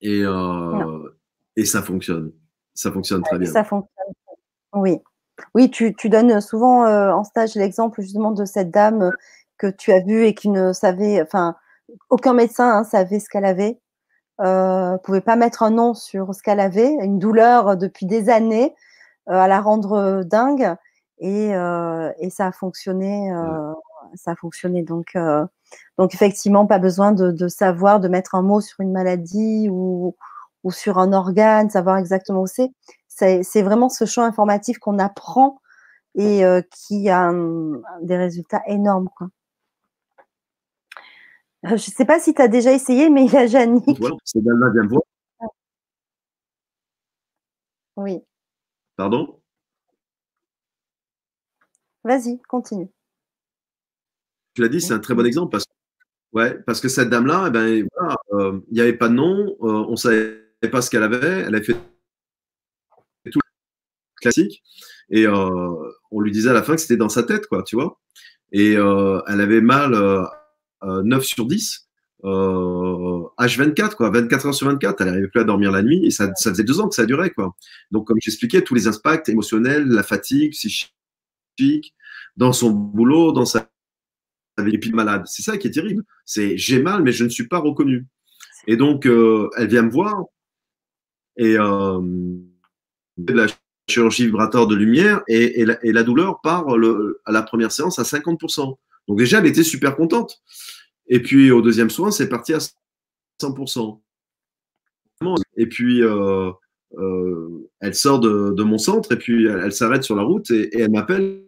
Et, euh, et ça fonctionne. Ça fonctionne très bien. Ça fonctionne. Oui. Oui, tu, tu donnes souvent euh, en stage l'exemple justement de cette dame que tu as vue et qui ne savait, enfin, aucun médecin hein, savait ce qu'elle avait. Euh, pouvait pas mettre un nom sur ce qu'elle avait, une douleur depuis des années, à la rendre dingue. Euh, et, ça a fonctionné. Euh, ça a fonctionné. Donc, euh, donc effectivement, pas besoin de, savoir, de mettre un mot sur une maladie ou, ou sur un organe, savoir exactement où c'est. C'est vraiment ce champ informatif qu'on apprend et qui a des résultats énormes. Quoi. Je ne sais pas si tu as déjà essayé, mais il y a Jannick. Voilà, c'est voir. Oui. Pardon? Vas-y, continue. Tu l'as dit, c'est un très bon exemple parce que, ouais, parce que cette dame-là, eh ben, euh, il n'y avait pas de nom, euh, on ne savait pas ce qu'elle avait, elle avait fait tout classique, et euh, on lui disait à la fin que c'était dans sa tête, quoi, tu vois. Et elle avait mal 9 sur 10. H24, quoi, 24 heures sur 24, elle n'arrivait plus à dormir la nuit et ça, ça, faisait deux ans que ça durait, quoi. Donc, comme j'expliquais, tous les impacts émotionnels, la fatigue psychique, dans son boulot, dans sa vie, puis malade. C'est ça qui est terrible. C'est j'ai mal, mais je ne suis pas reconnu. Et donc, euh, elle vient me voir et euh, la chirurgie vibratoire de lumière et, la, douleur part à la première séance à 50%. Donc déjà, elle était super contente. Et puis au deuxième soin, c'est parti à 100%. Et puis, euh, elle sort de, mon centre et puis elle, s'arrête sur la route et elle m'appelle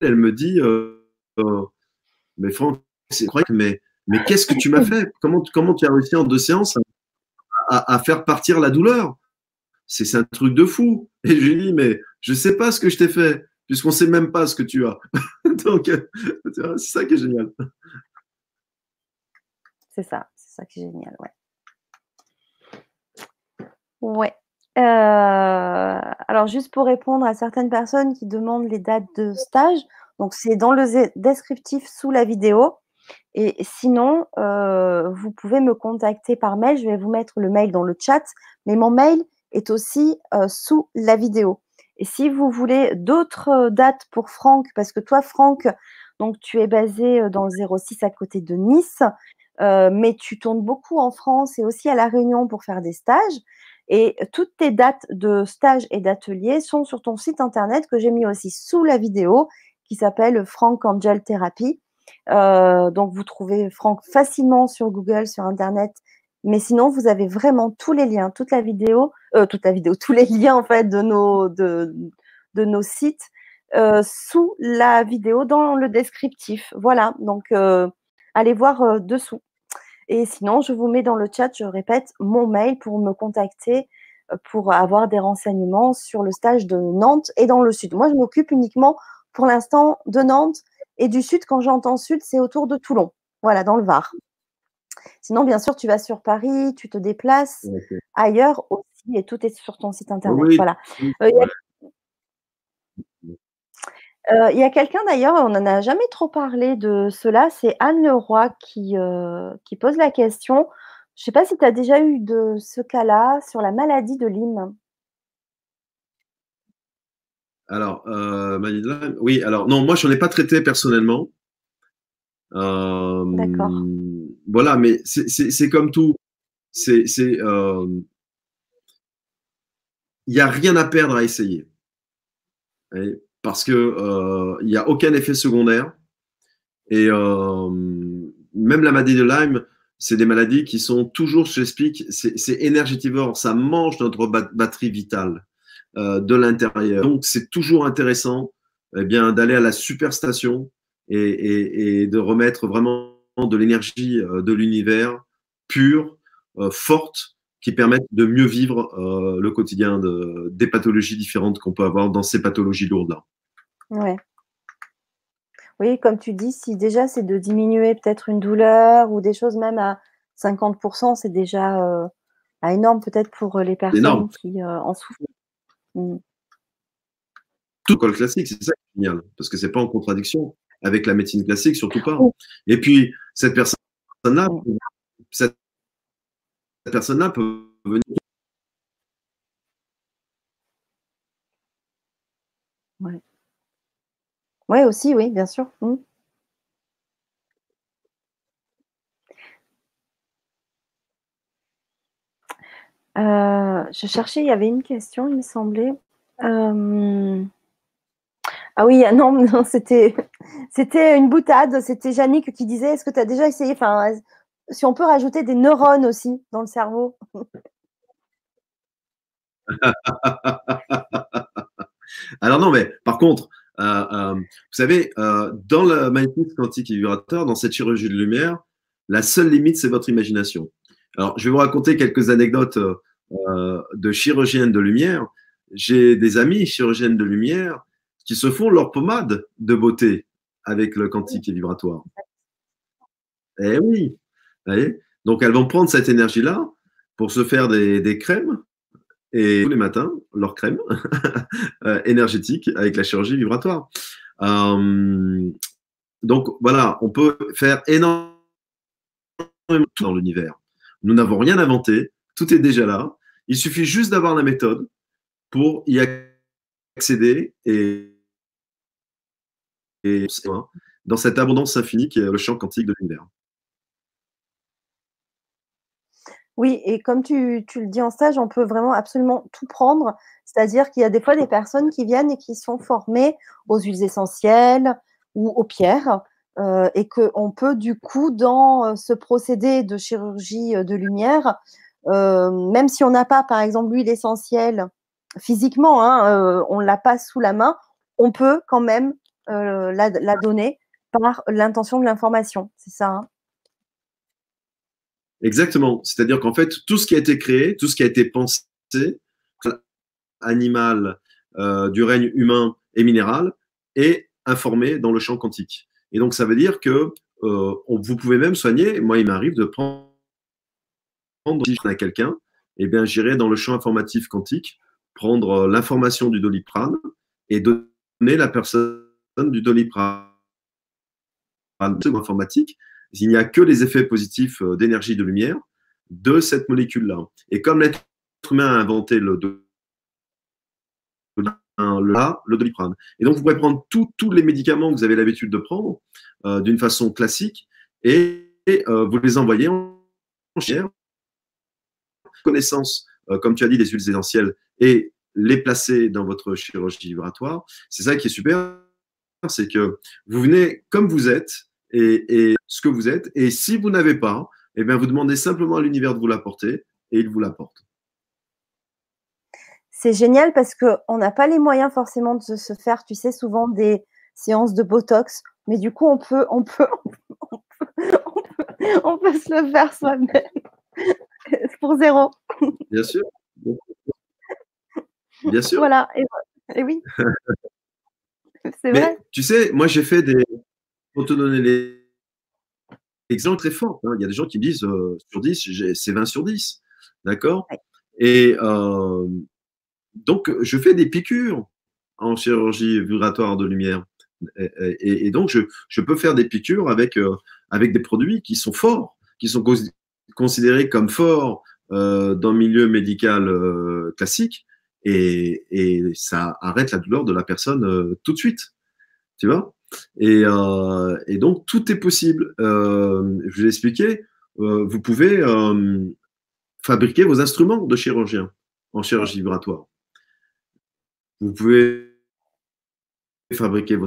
elle me dit euh, euh, Mais Franck, c'est mais, qu'est-ce que tu m'as fait? Comment, comment tu as réussi en deux séances à, faire partir la douleur? C'est un truc de fou. Et je lui dis Mais je ne sais pas ce que je t'ai fait, puisqu'on ne sait même pas ce que tu as. Donc, c'est ça qui est génial. C'est ça, c'est ça qui est génial, ouais. Ouais. Euh, alors, juste pour répondre à certaines personnes qui demandent les dates de stage, donc c'est dans le descriptif sous la vidéo. Et sinon, euh, vous pouvez me contacter par mail. Je vais vous mettre le mail dans le chat, mais mon mail est aussi euh, sous la vidéo. Et si vous voulez d'autres dates pour Franck, parce que toi, Franck, donc tu es basé dans le 06 à côté de Nice, mais tu tournes beaucoup en France et aussi à La Réunion pour faire des stages. Et toutes tes dates de stage et d'atelier sont sur ton site internet que j'ai mis aussi sous la vidéo qui s'appelle Frank Angel Therapy. Euh, donc vous trouvez Franck facilement sur Google, sur internet. Mais sinon, vous avez vraiment tous les liens, toute la vidéo, euh, toute la vidéo, tous les liens en fait de nos, de, de nos sites euh, sous la vidéo dans le descriptif. Voilà, donc allez voir dessous. Et sinon, je vous mets dans le chat, je répète, mon mail pour me contacter euh, pour avoir des renseignements sur le stage de Nantes et dans le sud. Moi, je m'occupe uniquement pour l'instant de Nantes et du sud. Quand j'entends sud, c'est autour de Toulon, voilà, dans le Var. Sinon, bien sûr, tu vas sur Paris, tu te déplaces ailleurs aussi et tout est sur ton site internet. voilà. Euh, euh, il y a quelqu'un d'ailleurs, on n'en a jamais trop parlé de cela, c'est Anne Leroy qui, euh, qui pose la question. Je ne sais pas si tu as déjà eu de ce cas-là sur la maladie de Lyme. Alors, euh, oui, alors non, moi je n'en ai pas traité personnellement. D'accord. Voilà, mais c'est comme tout. C'est il n'y a rien à perdre à essayer. Parce que euh, n'y a aucun effet secondaire. Et euh, même la maladie de Lyme, c'est des maladies qui sont toujours, je t'explique, c'est énergétivore, ça mange notre batterie vitale euh, de l'intérieur. Donc c'est toujours intéressant eh bien d'aller à la superstation et, et, et, de remettre vraiment de l'énergie de l'univers pure, forte, qui permettent de mieux vivre euh, le quotidien de, des pathologies différentes qu'on peut avoir dans ces pathologies lourdes-là. Ouais. Oui, comme tu dis, si déjà c'est de diminuer peut-être une douleur ou des choses même à 50%, c'est déjà euh, énorme peut-être pour les personnes qui euh, en souffrent. Mm. Tout le classique, c'est ça qui est génial, parce que c'est pas en contradiction avec la médecine classique, surtout pas. Et puis, cette personne-là, cette cette personne-là peut venir. Ouais. Ouais, aussi, oui, bien sûr. Mmh. Euh, je cherchais, il y avait une question, il me semblait. Euh... Ah oui, non, non c'était, une boutade. C'était Yannick qui disait Est-ce que tu as déjà essayé si on peut rajouter des neurones aussi dans le cerveau. Alors non, mais par contre, euh, euh, vous savez, euh, dans le magnétisme quantique et vibrateur, dans cette chirurgie de lumière, la seule limite, c'est votre imagination. Alors, je vais vous raconter quelques anecdotes de chirurgiennes de lumière. J'ai des amis chirurgiennes de lumière qui se font leur pommade de beauté avec le quantique et vibratoire. Eh oui, donc, elles vont prendre cette énergie-là pour se faire des, crèmes et tous les matins, leur crème euh, énergétique avec la chirurgie vibratoire. Euh, donc, voilà, on peut faire énormément dans l'univers. Nous n'avons rien inventé, tout est déjà là. Il suffit juste d'avoir la méthode pour y accéder et, et dans cette abondance infinie qui est le champ quantique de l'univers. Oui, et comme tu, le dis en stage, on peut vraiment absolument tout prendre. C'est-à-dire qu'il y a des fois des personnes qui viennent et qui sont formées aux huiles essentielles ou aux pierres. Euh, et qu'on peut du coup, dans euh, ce procédé de chirurgie euh, de lumière, même si on n'a pas, par exemple, l'huile essentielle physiquement, hein, on ne l'a pas sous la main, on peut quand même la, donner par l'intention de l'information. C'est ça hein? Exactement. C'est-à-dire qu'en fait, tout ce qui a été créé, tout ce qui a été pensé, animal, euh, du règne humain et minéral, est informé dans le champ quantique. Et donc, ça veut dire que euh, vous pouvez même soigner. Moi, il m'arrive de prendre à quelqu'un, et eh bien, j'irai dans le champ informatif quantique, prendre euh, l'information du doliprane et donner la personne du doliprane informatique il n'y a que les effets positifs euh, d'énergie de lumière de cette molécule-là. Et comme l'être humain a inventé le, le, doliprane. Et donc, vous pouvez prendre tous les médicaments que vous avez l'habitude de prendre euh, d'une façon classique et, euh, vous les envoyer en chair. Connaissance, comme tu as dit, des huiles essentielles et les placer dans votre chirurgie vibratoire. C'est ça qui est super, c'est que vous venez comme vous êtes et, ce que vous êtes. Et si vous n'avez pas, eh bien, vous demandez simplement à l'univers de vous l'apporter et il vous l'apporte. C'est génial parce qu'on n'a pas les moyens forcément de se faire, tu sais, souvent des séances de Botox, mais du coup, on peut, on peut, on peut, se le faire soi-même pour zéro. Bien sûr. Bien sûr. Voilà, et, oui. C'est vrai. Tu sais, moi, j'ai fait des, pour te donner les exemples très forts, hein. il y a des gens qui me disent euh, sur 10, c'est 20 sur 10. D'accord? Et euh, donc, je fais des piqûres en chirurgie vibratoire de lumière. Et, donc, je, peux faire des piqûres avec, euh, avec des produits qui sont forts, qui sont considérés comme forts dans le milieu médical classique. Et, et, ça arrête la douleur de la personne tout de suite. Tu vois? Et, et, donc, tout est possible. je vais l'expliquer. vous pouvez fabriquer vos instruments de chirurgien en chirurgie vibratoire. Vous pouvez fabriquer vos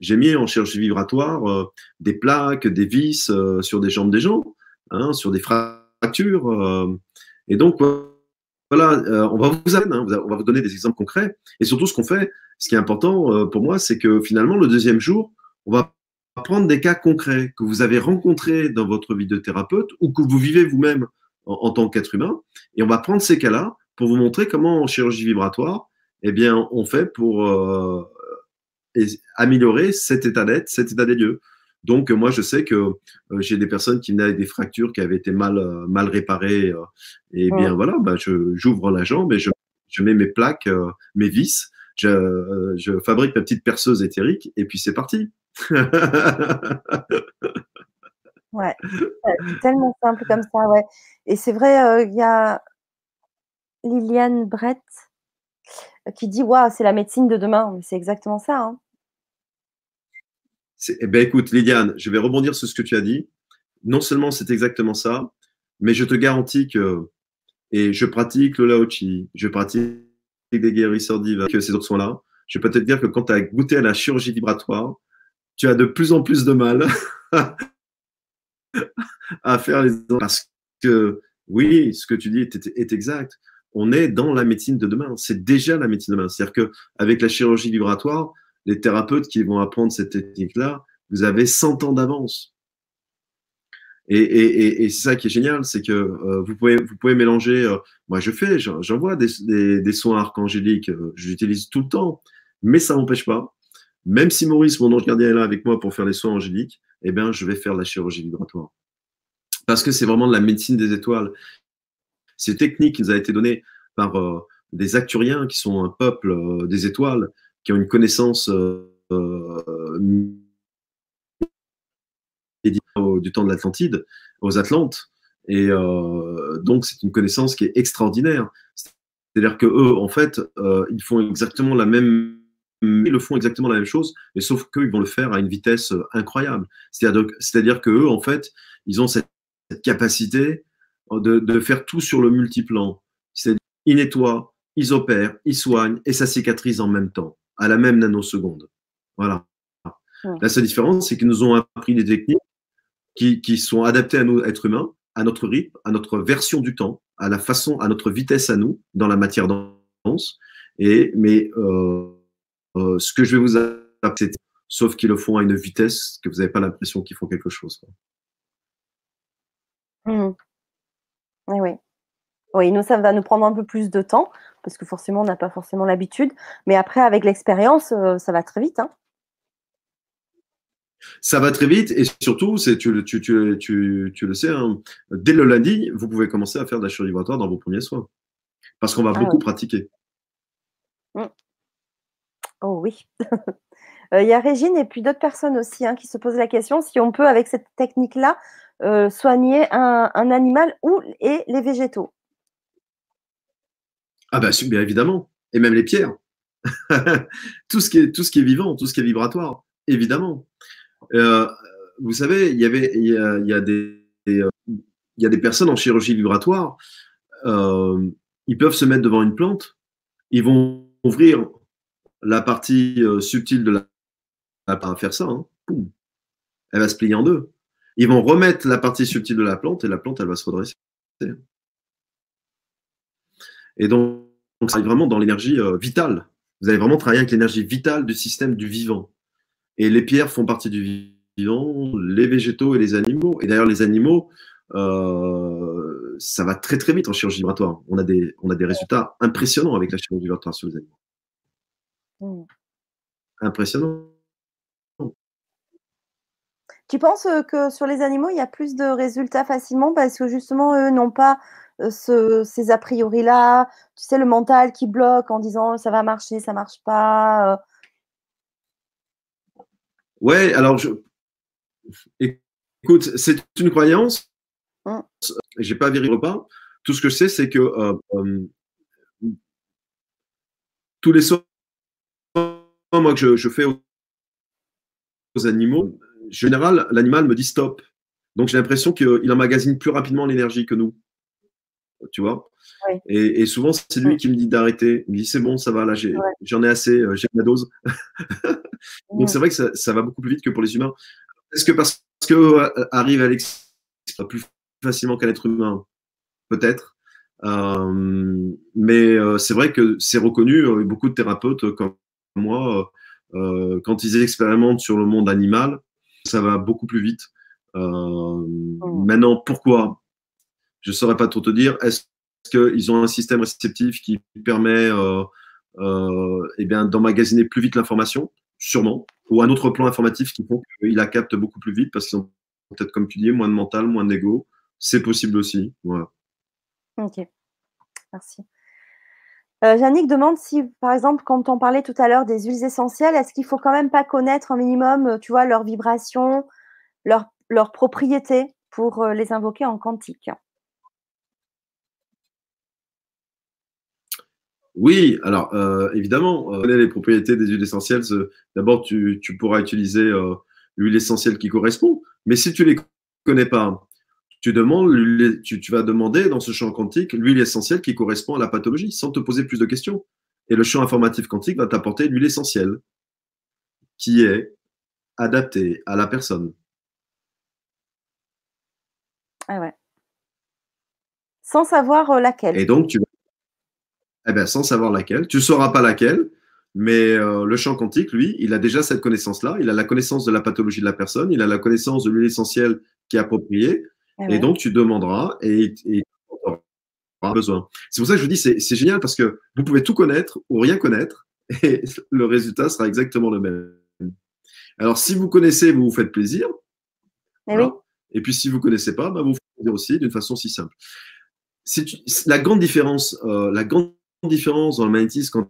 j'ai mis en chirurgie vibratoire euh, des plaques, des vis euh, sur des jambes des gens, hein, sur des fractures. Euh. et donc, voilà, on va vous hein, on va vous donner des exemples concrets. Et surtout, ce qu'on fait, ce qui est important pour moi, c'est que finalement, le deuxième jour, on va prendre des cas concrets que vous avez rencontrés dans votre vie de thérapeute ou que vous vivez vous-même en, tant qu'être humain. Et on va prendre ces cas-là pour vous montrer comment en chirurgie vibratoire, eh bien, on fait pour améliorer cet état d'être, cet état des lieux. Donc, moi, je sais que euh, j'ai des personnes qui venaient avec des fractures qui avaient été mal, euh, mal réparées. Euh, et bien, voilà, bah, j'ouvre la jambe et je, je mets mes plaques, mes vis, je, je, fabrique ma petite perceuse éthérique et puis c'est parti. ouais, c'est tellement simple comme ça, ouais. Et c'est vrai, il y a Liliane Brett qui dit Waouh, c'est la médecine de demain. C'est exactement ça. Hein. Eh ben, écoute, Liliane, je vais rebondir sur ce que tu as dit. Non seulement c'est exactement ça, mais je te garantis que, et je pratique le Laochi, je pratique des guérisseurs divins, que ces autres sont là. Je peux te dire que quand tu as goûté à la chirurgie vibratoire, tu as de plus en plus de mal à faire les parce que oui, ce que tu dis est exact on est dans la médecine de demain. C'est déjà la médecine de demain. C'est-à-dire qu'avec la chirurgie vibratoire, les thérapeutes qui vont apprendre cette technique-là, vous avez 100 ans d'avance. Et, c'est ça qui est génial, c'est que euh, vous, pouvez, mélanger. Euh, moi, je fais, j'envoie des, soins archangéliques, euh, j'utilise tout le temps, mais ça m'empêche pas. Même si Maurice, mon ange gardien, est là avec moi pour faire les soins angéliques, eh bien, je vais faire la chirurgie vibratoire. Parce que c'est vraiment de la médecine des étoiles. Ces techniques nous a été données par des Acturiens, qui sont un peuple des étoiles, qui ont une connaissance euh, du temps de l'Atlantide, aux Atlantes. Et donc, c'est une connaissance qui est extraordinaire. C'est-à-dire que eux, en fait, ils font exactement la même ils le font exactement la même chose, mais sauf qu'ils vont le faire à une vitesse incroyable. C'est-à-dire que eux, en fait, ils ont cette capacité de, faire tout sur le multiplan. C'est-à-dire, ils nettoient, ils opèrent, ils soignent et ça cicatrise en même temps, à la même nanoseconde. Voilà. La seule différence, c'est qu'ils nous ont appris des techniques qui, sont adaptées à nous, êtres humains, à notre rythme, à notre version du temps, à la façon, à notre vitesse à nous, dans la matière dense. Et, mais euh, euh, ce que je vais vous apprendre, sauf qu'ils le font à une vitesse que vous n'avez pas l'impression qu'ils font quelque chose. Mmh. Oui, oui. Oui, nous, ça va nous prendre un peu plus de temps, parce que forcément, on n'a pas forcément l'habitude. Mais après, avec l'expérience, euh, ça va très vite. Hein. Ça va très vite et surtout, tu, tu, tu, tu, le sais, hein, dès le lundi, vous pouvez commencer à faire de la chirurgie vibratoire dans vos premiers soins. Parce qu'on va ah beaucoup pratiquer. Mmh. Oh oui. Euh, il y a Régine et puis d'autres personnes aussi hein, qui se posent la question si on peut, avec cette technique-là, euh, soigner un, animal ou et les végétaux Ah bah bien évidemment, et même les pierres. tout, ce qui est, vivant, tout ce qui est vibratoire, évidemment. Euh, vous savez, il y avait, a, des, personnes en chirurgie vibratoire, euh, ils peuvent se mettre devant une plante, ils vont ouvrir la partie subtile de la, à faire ça, hein, elle va se plier en deux. Ils vont remettre la partie subtile de la plante et la plante, elle va se redresser. Et donc, donc ça vraiment dans l'énergie euh, vitale. Vous allez vraiment travailler avec l'énergie vitale du système du vivant. Et les pierres font partie du vivant, les végétaux et les animaux. Et d'ailleurs, les animaux, euh, ça va très très vite en chirurgie vibratoire. On a des, on a des résultats impressionnants avec la chirurgie vibratoire sur les animaux. Mmh. Impressionnant. Tu penses que sur les animaux, il y a plus de résultats facilement parce que justement, eux n'ont pas ces a priori-là, tu sais, le mental qui bloque en disant ça va marcher, ça marche pas. Ouais, alors je... écoute, c'est une croyance. Mmh. J'ai pas vérifié pas. Tout ce que je sais, c'est que tous les soins moi que je, je fais animaux, en général, l'animal me dit stop. Donc, j'ai l'impression qu'il emmagasine plus rapidement l'énergie que nous. Tu vois et, souvent, c'est lui qui me dit d'arrêter. Il me dit c'est bon, ça va, là, j'en ai, assez, euh, j'ai ma dose. Donc, c'est vrai que ça, va beaucoup plus vite que pour les humains. Est-ce que parce que euh, arrive Alex plus facilement qu'un être humain? Peut-être. Euh, mais c'est vrai que c'est reconnu, beaucoup de thérapeutes comme moi, quand ils expérimentent sur le monde animal, ça va beaucoup plus vite. Mmh. Maintenant, pourquoi? Je ne saurais pas trop te dire. Est-ce qu'ils ont un système réceptif qui permet euh, euh, eh d'emmagasiner plus vite l'information? Sûrement. Ou un autre plan informatif qui font qu'il la capte beaucoup plus vite parce qu'ils ont peut-être, comme tu dis, moins de mental, moins d'ego. C'est possible aussi. Voilà. Ok. Merci. Euh, demande si, par exemple, quand on parlait tout à l'heure des huiles essentielles, est-ce qu'il faut quand même pas connaître un minimum, tu vois, leurs vibrations, leurs leur propriétés pour euh, les invoquer en quantique? Oui, alors euh, évidemment, euh, les propriétés des huiles essentielles? D'abord, tu, pourras utiliser euh, l'huile essentielle qui correspond. Mais si tu ne les connais pas, tu, demandes, tu, vas demander dans ce champ quantique l'huile essentielle qui correspond à la pathologie sans te poser plus de questions. Et le champ informatif quantique va t'apporter l'huile essentielle qui est adaptée à la personne. Ah ouais. Sans savoir laquelle. Et donc, tu vas eh bien, sans savoir laquelle. Tu ne sauras pas laquelle, mais euh, le champ quantique, lui, il a déjà cette connaissance-là. Il a la connaissance de la pathologie de la personne, il a la connaissance de l'huile essentielle qui est appropriée. Eh et donc, tu demanderas et, tu auras besoin. C'est pour ça que je vous dis, c'est génial parce que vous pouvez tout connaître ou rien connaître et le résultat sera exactement le même. Alors, si vous connaissez, vous vous faites plaisir. Eh oui. Et puis, si vous ne connaissez pas, bah, vous faites plaisir aussi d'une façon si simple. C'est la grande différence, euh, la grande différence dans le magnétisme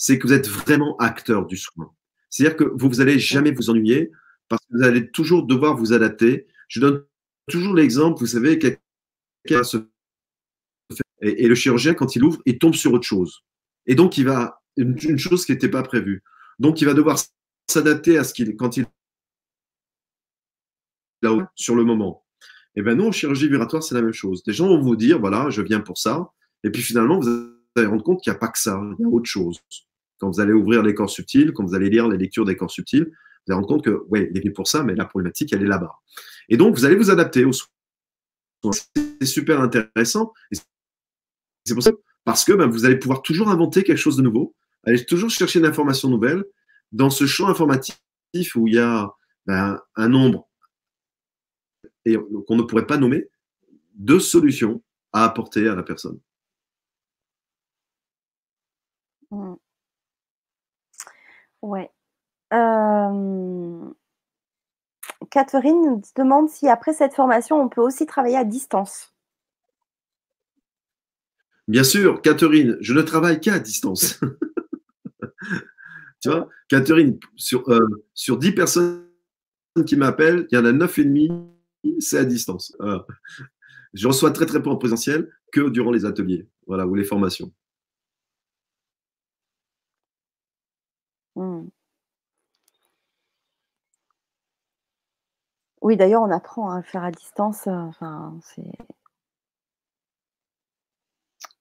c'est que vous êtes vraiment acteur du soin. C'est-à-dire que vous n'allez jamais vous ennuyer parce que vous allez toujours devoir vous adapter. Je donne toujours l'exemple, vous savez, quelqu'un se et, et, le chirurgien, quand il ouvre, il tombe sur autre chose. Et donc, il va, une, chose qui n'était pas prévue. Donc, il va devoir s'adapter à ce qu'il, quand il sur le moment. Eh bien, nous, en chirurgie vibratoire, c'est la même chose. Des gens vont vous dire, voilà, je viens pour ça. Et puis finalement, vous allez rendre compte qu'il n'y a pas que ça, il y a autre chose. Quand vous allez ouvrir les corps subtils, quand vous allez lire les lectures des corps subtils, vous allez rendre compte que, oui, il est pour ça, mais la problématique, elle est là-bas. Et donc, vous allez vous adapter aux soins. C'est super intéressant. C'est pour ça, parce que ben, vous allez pouvoir toujours inventer quelque chose de nouveau, aller toujours chercher une information nouvelle dans ce champ informatif où il y a ben, un nombre qu'on ne pourrait pas nommer de solutions à apporter à la personne. Mmh. Ouais. Catherine demande si après cette formation, on peut aussi travailler à distance. Bien sûr, Catherine, je ne travaille qu'à distance. tu vois, Catherine, sur, euh, sur 10 personnes qui m'appellent, il y en a 9,5, c'est à distance. Je reçois très très peu en présentiel que durant les ateliers voilà, ou les formations. Mmh. Oui, d'ailleurs, on apprend à le faire à distance. Euh, enfin, c'est.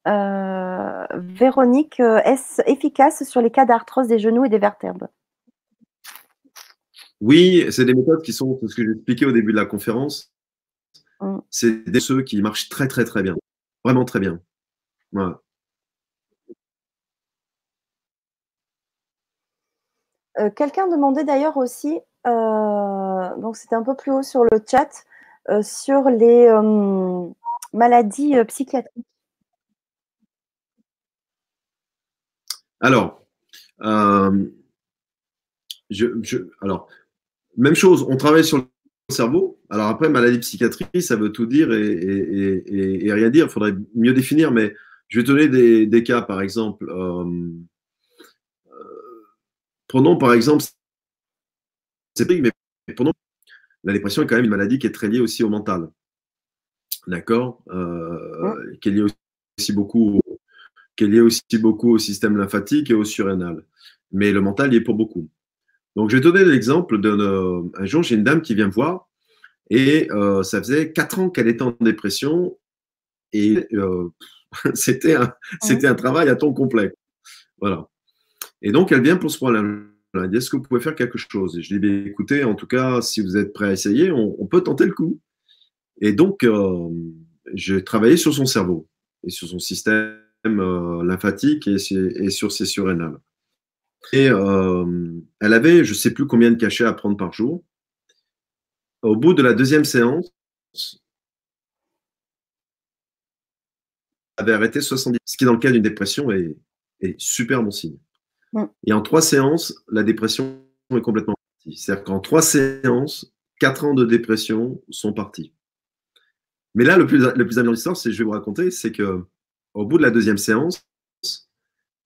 Euh, Véronique, euh, est-ce efficace sur les cas d'arthrose des genoux et des vertèbres? Oui, c'est des méthodes qui sont, ce que j'ai expliqué au début de la conférence, mmh. c'est des ceux qui marchent très très très bien, vraiment très bien. Voilà. Euh, quelqu'un demandait d'ailleurs aussi, donc c'était un peu plus haut sur le chat, euh, sur les maladies psychiatriques. Alors, alors, même chose, on travaille sur le cerveau. Alors après, maladie psychiatrique, ça veut tout dire et, rien dire. Il faudrait mieux définir, mais je vais donner des cas, par exemple. Prenons par exemple, mais prenons, la dépression est quand même une maladie qui est très liée aussi au mental. D'accord? Euh, Qui est liée aussi beaucoup, qui est liée aussi beaucoup au système lymphatique et au surrénal. Mais le mental y est pour beaucoup. Donc, je vais te donner l'exemple d'un jour, j'ai une dame qui vient me voir et ça faisait quatre ans qu'elle était en dépression et c'était un, un travail à temps complet. Voilà. Et donc, elle vient pour ce problème. Elle dit Est-ce que vous pouvez faire quelque chose? Et je lui dis Écoutez, en tout cas, si vous êtes prêt à essayer, on, peut tenter le coup. Et donc, euh, j'ai travaillé sur son cerveau et sur son système euh, lymphatique et, sur ses surrénales. Et euh, elle avait, je ne sais plus combien de cachets à prendre par jour. Au bout de la deuxième séance, elle avait arrêté 70, ce qui dans le cas d'une dépression est, est super bon signe. Et en trois séances, la dépression est complètement partie. C'est-à-dire qu'en trois séances, quatre ans de dépression sont partis. Mais là, le plus, amusant de l'histoire, c'est je vais vous raconter, c'est que au bout de la deuxième séance,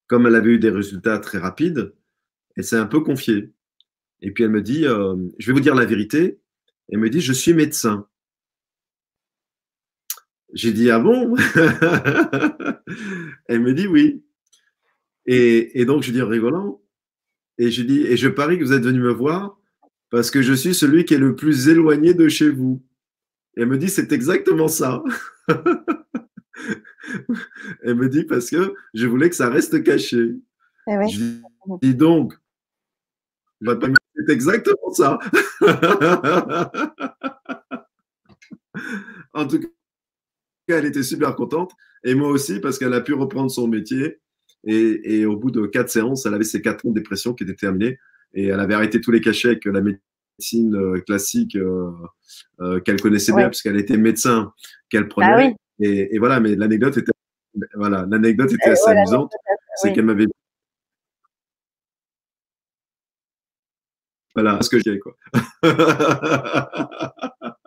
comme elle avait eu des résultats très rapides, elle s'est un peu confiée. Et puis elle me dit, euh, je vais vous dire la vérité. Elle me dit, je suis médecin. J'ai dit, ah bon? Elle me dit, oui. Et, donc, je dis en rigolant, et je dis, et je parie que vous êtes venu me voir parce que je suis celui qui est le plus éloigné de chez vous. Et elle me dit, c'est exactement ça. elle me dit, parce que je voulais que ça reste caché. Eh je dis donc, c'est exactement ça. en tout cas, elle était super contente. Et moi aussi, parce qu'elle a pu reprendre son métier. Et, au bout de quatre séances, elle avait ses quatre ans de dépression qui étaient terminés. Et elle avait arrêté tous les cachets avec la médecine euh, classique euh, euh, qu'elle connaissait bien, puisqu'elle était médecin qu'elle prenait. Ah et, voilà, mais l'anecdote était, voilà, l'anecdote était assez amusante. C'est qu'elle m'avait Voilà ce que j'ai, quoi.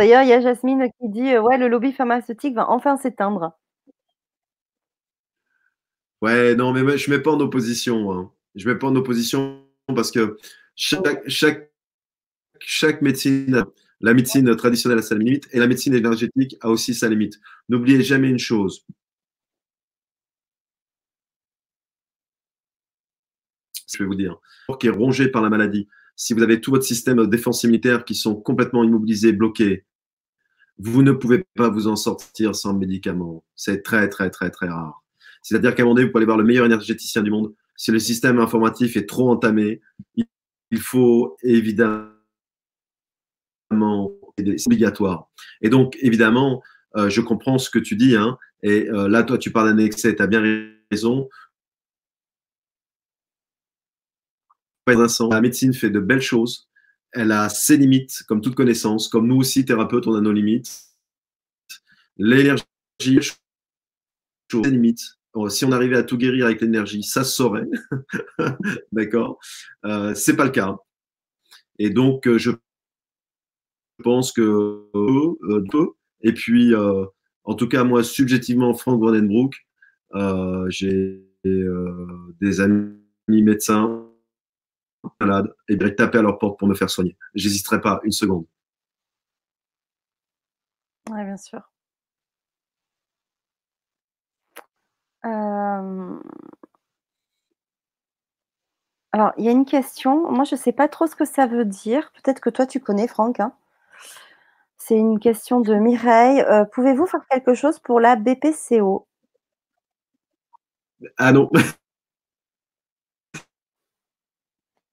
D'ailleurs, il y a Jasmine qui dit Ouais, le lobby pharmaceutique va enfin s'éteindre. Ouais, non, mais je ne mets pas en opposition. Hein. Je ne mets pas en opposition parce que chaque, chaque, chaque médecine, la médecine traditionnelle a sa limite et la médecine énergétique a aussi sa limite. N'oubliez jamais une chose. Je vais vous dire, qui est rongé par la maladie, si vous avez tout votre système de défense immunitaire qui sont complètement immobilisés, bloqués, vous ne pouvez pas vous en sortir sans médicaments. C'est très, très, très, très rare. C'est-à-dire qu'à un moment donné, vous pouvez aller voir le meilleur énergéticien du monde. Si le système informatif est trop entamé, il faut évidemment, c'est obligatoire. Et donc, évidemment, euh, je comprends ce que tu dis. Hein, et euh, là, toi, tu parles d'un excès, tu as bien raison. La médecine fait de belles choses. Elle a ses limites, comme toute connaissance. Comme nous aussi, thérapeutes, on a nos limites. L'énergie, ses limites. Si on arrivait à tout guérir avec l'énergie, ça se saurait. D'accord? Euh, C'est pas le cas. Et donc, euh, je pense que euh, peu. Et puis, euh, en tout cas, moi, subjectivement, Frank Vandenbroek, j'ai des amis médecins et bien taper à leur porte pour me faire soigner. J'hésiterai pas une seconde. Oui, bien sûr. Euh, alors, il y a une question. Moi, je ne sais pas trop ce que ça veut dire. Peut-être que toi, tu connais, Franck. Hein. C'est une question de Mireille. Euh, pouvez-vous faire quelque chose pour la BPCO Ah non.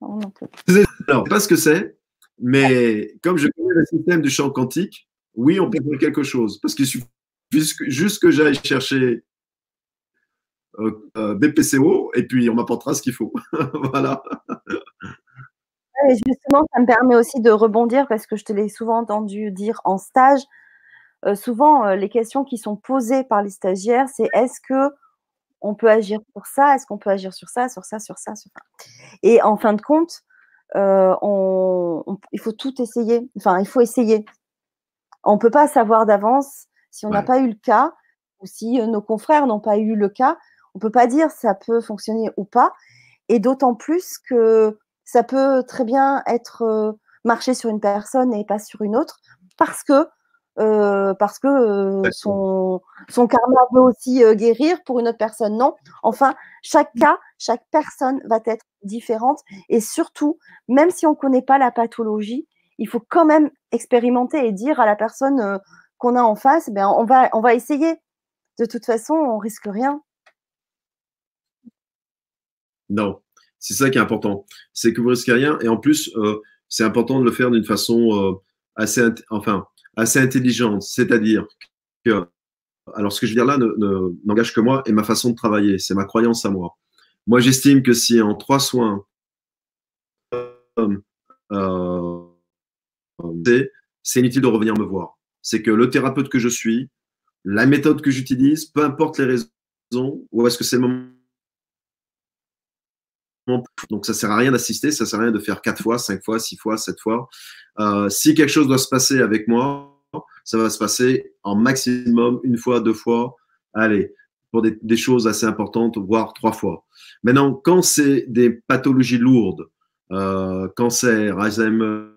Alors, pas ce que c'est, mais comme je connais le système du champ quantique, oui, on peut faire quelque chose. Parce qu'il suffit juste que j'aille chercher euh, euh, BPCO et puis on m'apportera ce qu'il faut. voilà. justement, ça me permet aussi de rebondir parce que je te l'ai souvent entendu dire en stage. Euh, souvent, les questions qui sont posées par les stagiaires, c'est est-ce que on peut agir pour ça, est-ce qu'on peut agir sur ça, sur ça, sur ça, sur ça? Et en fin de compte, euh, il faut tout essayer. Enfin, il faut essayer. On ne peut pas savoir d'avance si on n'a pas eu le cas ou si euh, nos confrères n'ont pas eu le cas. On ne peut pas dire ça peut fonctionner ou pas. Et d'autant plus que ça peut très bien être euh, marcher sur une personne et pas sur une autre parce que euh, parce que euh, son, son karma veut aussi euh, guérir, pour une autre personne, non. Enfin, chaque cas, chaque personne va être différente. Et surtout, même si on ne connaît pas la pathologie, il faut quand même expérimenter et dire à la personne qu'on a en face, ben, on, va, on va essayer. De toute façon, on risque rien. Non, c'est ça qui est important. C'est que vous risquez rien. Et en plus, c'est important de le faire d'une façon assez, enfin, assez intelligente. C'est-à-dire que, alors ce que je veux dire là n'engage que moi et ma façon de travailler. C'est ma croyance à moi. Moi, j'estime que si en trois soins, euh, c'est inutile de revenir me voir. C'est que le thérapeute que je suis, la méthode que j'utilise, peu importe les raisons, ou est-ce que c'est le moment donc ça sert à rien d'assister, ça sert à rien de faire quatre fois, cinq fois, six fois, sept fois. Euh, si quelque chose doit se passer avec moi, ça va se passer en maximum une fois, deux fois. Allez, pour des, choses assez importantes, voire trois fois. Maintenant, quand c'est des pathologies lourdes, euh, cancer, Alzheimer,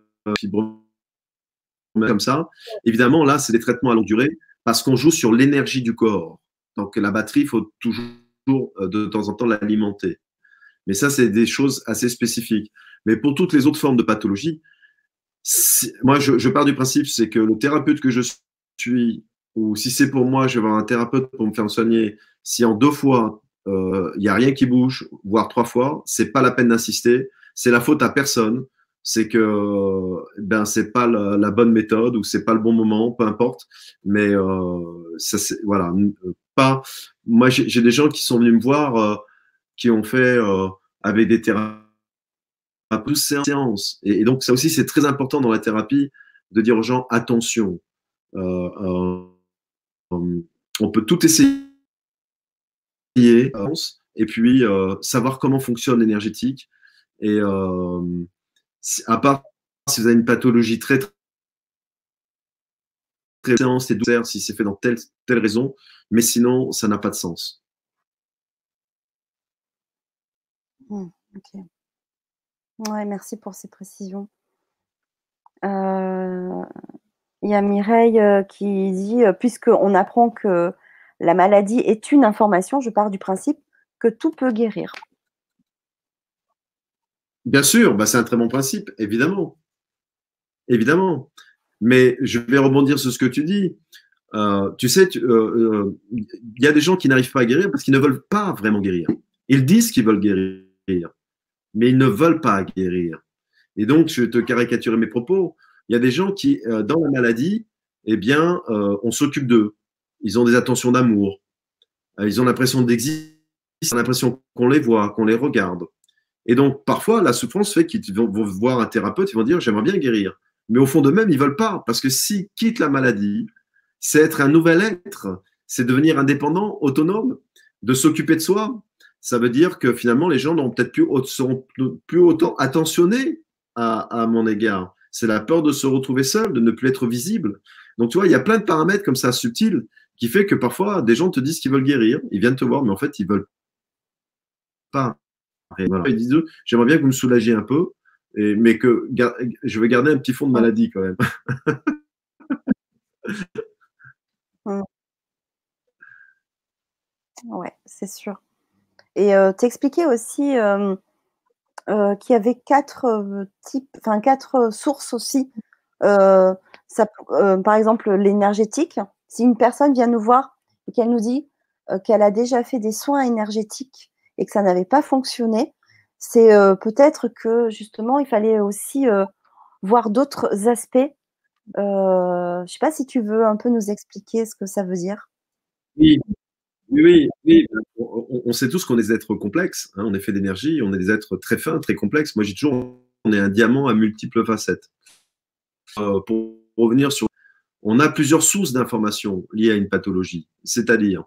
comme ça, évidemment, là, c'est des traitements à longue durée parce qu'on joue sur l'énergie du corps. Donc, la batterie, il faut toujours euh, de temps en temps l'alimenter. Mais ça, c'est des choses assez spécifiques. Mais pour toutes les autres formes de pathologie, moi, je, pars du principe, c'est que le thérapeute que je suis, ou si c'est pour moi, je vais avoir un thérapeute pour me faire soigner, si en deux fois, euh, il n'y a rien qui bouge, voire trois fois, c'est pas la peine d'insister. C'est la faute à personne. C'est que ben c'est pas la, bonne méthode ou c'est pas le bon moment, peu importe. Mais euh, ça, c'est voilà, pas. Moi, j'ai des gens qui sont venus me voir, euh, qui ont fait avec des thérapeutes peu séance. Et, et, donc, ça aussi, c'est très important dans la thérapie de dire aux gens attention. Euh, euh, euh on peut tout essayer et puis euh, savoir comment fonctionne l'énergétique. Et euh, à part si vous avez une pathologie très très séance et douceur, si c'est fait dans telle telle raison, mais sinon ça n'a pas de sens. Mmh, merci pour ces précisions. Euh, il y a Mireille euh, qui dit, euh, puisqu'on apprend que la maladie est une information, je pars du principe que tout peut guérir. Bien sûr, bah c'est un très bon principe, évidemment. Évidemment. Mais je vais rebondir sur ce que tu dis. tu sais, il y a des gens qui n'arrivent pas à guérir parce qu'ils ne veulent pas vraiment guérir. Ils disent qu'ils veulent guérir mais ils ne veulent pas guérir. Et donc, je vais te caricaturer mes propos. Il y a des gens qui, euh, dans la maladie, eh bien, euh, on s'occupe d'eux. Ils ont des attentions d'amour. Euh, ils ont l'impression d'exister, ils ont l'impression qu'on les voit, qu'on les regarde. Et donc, parfois, la souffrance fait qu'ils vont, voir un thérapeute, ils vont dire J'aimerais bien guérir. Mais au fond d'eux-mêmes, ils veulent pas. Parce que s'ils quittent la maladie, c'est être un nouvel être, c'est devenir indépendant, autonome, de s'occuper de soi, ça veut dire que finalement, les gens n'ont peut-être plus, autant attentionnés à, mon égard. C'est la peur de se retrouver seul, de ne plus être visible. Donc, tu vois, il y a plein de paramètres comme ça subtils qui fait que parfois, des gens te disent qu'ils veulent guérir, ils viennent te voir, mais en fait, ils veulent pas. Ils disent, j'aimerais bien que vous me soulagiez un peu, mais que je vais garder un petit fond de maladie quand même. ouais, c'est sûr. Et euh, t'expliquais aussi euh, euh, qu'il y avait quatre types, enfin quatre sources aussi. Par exemple, l'énergétique. Si une personne vient nous voir et qu'elle nous dit qu'elle a déjà fait des soins énergétiques et que ça n'avait pas fonctionné, c'est peut-être que justement il fallait aussi voir d'autres aspects. je ne sais pas si tu veux un peu nous expliquer ce que ça veut dire. Oui, oui, oui, on, sait tous qu'on est des êtres complexes. Hein, on est fait d'énergie, on est des êtres très fins, très complexes. Moi, j'ai toujours, on est un diamant à multiples facettes. Euh, pour revenir sur, on a plusieurs sources d'informations liées à une pathologie. C'est-à-dire,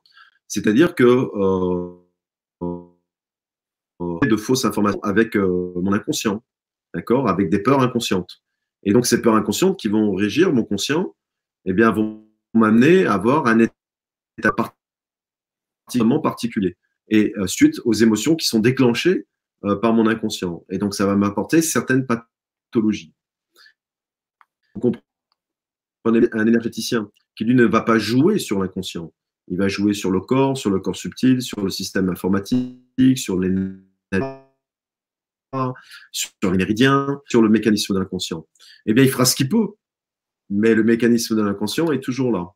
c'est-à-dire que euh, euh, de fausses informations avec mon inconscient, d'accord, avec des peurs inconscientes. Et donc ces peurs inconscientes qui vont régir mon conscient, eh bien, vont m'amener à avoir un état particulier et euh, suite aux émotions qui sont déclenchées euh, par mon inconscient. Et donc, ça va m'apporter certaines pathologies. un énergéticien qui, lui, ne va pas jouer sur l'inconscient. Il va jouer sur le corps, sur le corps subtil, sur le système informatique, sur les sur les méridiens, sur le mécanisme de l'inconscient. Eh bien, il fera ce qu'il peut, mais le mécanisme de l'inconscient est toujours là.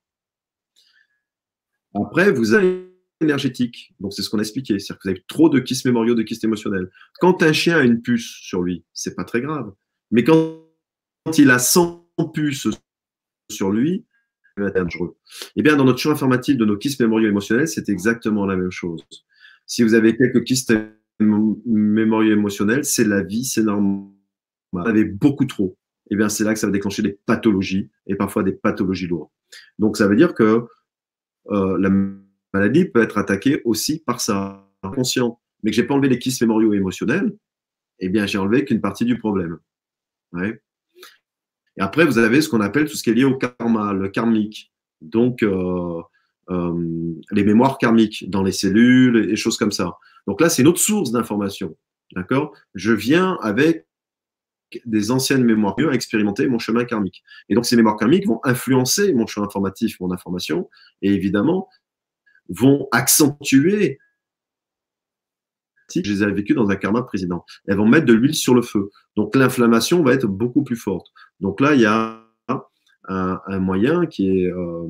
Après, vous avez énergétique. Donc, c'est ce qu'on a expliqué. C'est-à-dire que vous avez trop de kystes mémoriaux, de kystes émotionnels. Quand un chien a une puce sur lui, c'est pas très grave. Mais quand, il a 100 puces sur lui, être dangereux. Eh bien, dans notre champ informatif de nos kystes mémoriaux émotionnels, c'est exactement la même chose. Si vous avez quelques kystes mémoriaux émotionnels, c'est la vie, c'est normal. Vous avez beaucoup trop. Eh bien, c'est là que ça va déclencher des pathologies et parfois des pathologies lourdes. Donc, ça veut dire que euh, la maladie peut être attaquée aussi par ça, inconscient. Mais que j'ai pas enlevé les kystes mémoriaux émotionnels, eh bien, j'ai enlevé qu'une partie du problème. Et après, vous avez ce qu'on appelle tout ce qui est lié au karma, le karmique. Donc, euh, euh, les mémoires karmiques dans les cellules et choses comme ça. Donc là, c'est une autre source d'information. D'accord? Je viens avec des anciennes mémoires à expérimenter mon chemin karmique. Et donc, ces mémoires karmiques vont influencer mon chemin informatif, mon information, et évidemment, vont accentuer si je les ai vécues dans un karma président. Elles vont mettre de l'huile sur le feu. Donc l'inflammation va être beaucoup plus forte. Donc là, il y a un, moyen qui est euh,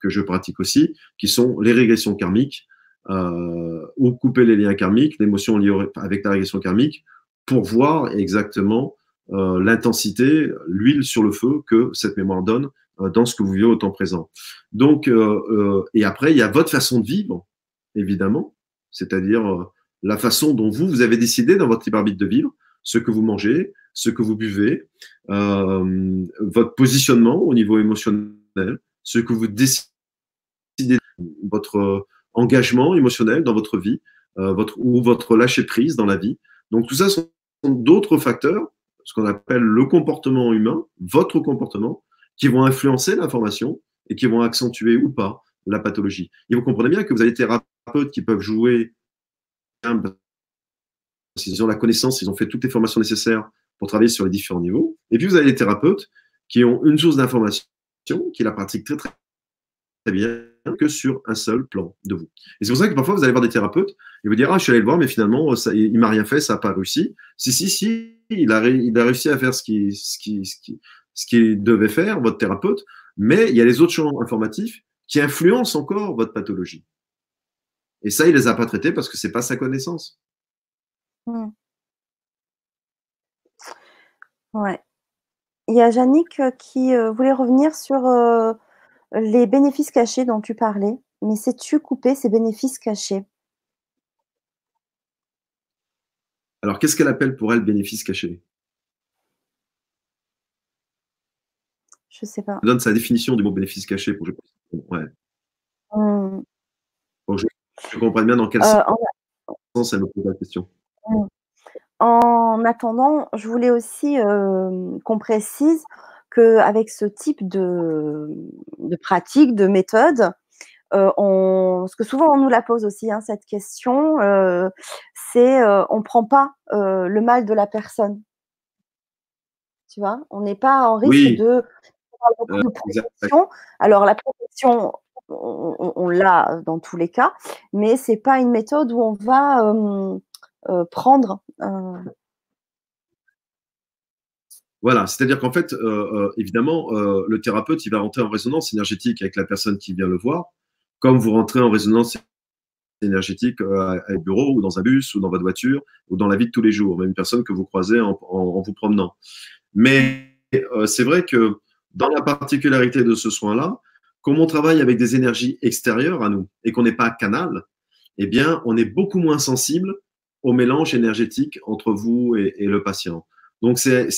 que je pratique aussi, qui sont les régressions karmiques, euh, ou couper les liens karmiques, l'émotion liée avec la régression karmique, pour voir exactement euh, l'intensité, l'huile sur le feu que cette mémoire donne dans ce que vous vivez au temps présent. Donc, euh, euh, et après, il y a votre façon de vivre, évidemment, c'est-à-dire la façon dont vous, vous avez décidé dans votre libre arbitre de vivre, ce que vous mangez, ce que vous buvez, votre positionnement au niveau émotionnel, ce que vous décidez, votre engagement émotionnel dans votre vie, votre, ou votre lâcher prise dans la vie. Donc tout ça sont d'autres facteurs, ce qu'on appelle le comportement humain, votre comportement, qui vont influencer l'information et qui vont accentuer ou pas la pathologie. Et vous comprenez bien que vous avez des thérapeutes qui peuvent jouer, s'ils ont la connaissance, ils ont fait toutes les formations nécessaires pour travailler sur les différents niveaux. Et puis vous avez des thérapeutes qui ont une source d'information, qui la pratiquent très très, bien que sur un seul plan de vous. Et c'est pour ça que parfois vous allez voir des thérapeutes et vous dire ah je suis allé le voir mais finalement ça, il m'a rien fait, ça n'a pas réussi. Si si si, il a, il a réussi à faire ce qui, ce qui, ce qui, ce qu'il devait faire, votre thérapeute, mais il y a les autres champs informatifs qui influencent encore votre pathologie. Et ça, il ne les a pas traités parce que ce n'est pas sa connaissance. Hmm. Ouais. Il y a Yannick euh, qui euh, voulait revenir sur euh, les bénéfices cachés dont tu parlais. Mais sais-tu couper ces bénéfices cachés? Alors, qu'est-ce qu'elle appelle pour elle bénéfices cachés? Je sais pas. donne sa définition du mot bénéfice caché pour que je, ouais. Mmh. je, comprenne bien dans quel euh, sens elle me pose la question. Mmh. En attendant, je voulais aussi euh, qu'on précise qu'avec ce type de, de, pratique, de méthode, euh, on, parce que souvent on nous la pose aussi, hein, cette question, euh, c'est on ne prend pas le mal de la personne. Tu vois, on n'est pas en risque de euh, Alors, la protection, on, l'a dans tous les cas, mais ce n'est pas une méthode où on va euh, euh, prendre. Voilà, c'est-à-dire qu'en fait, évidemment, le thérapeute, il va rentrer en résonance énergétique avec la personne qui vient le voir, comme vous rentrez en résonance énergétique à, un bureau ou dans un bus ou dans votre voiture ou dans la vie de tous les jours, même une personne que vous croisez en, en vous promenant. Mais c'est vrai que dans la particularité de ce soin-là, comme on travaille avec des énergies extérieures à nous et qu'on n'est pas canal, eh bien, on est beaucoup moins sensible au mélange énergétique entre vous et, le patient. Donc, c'est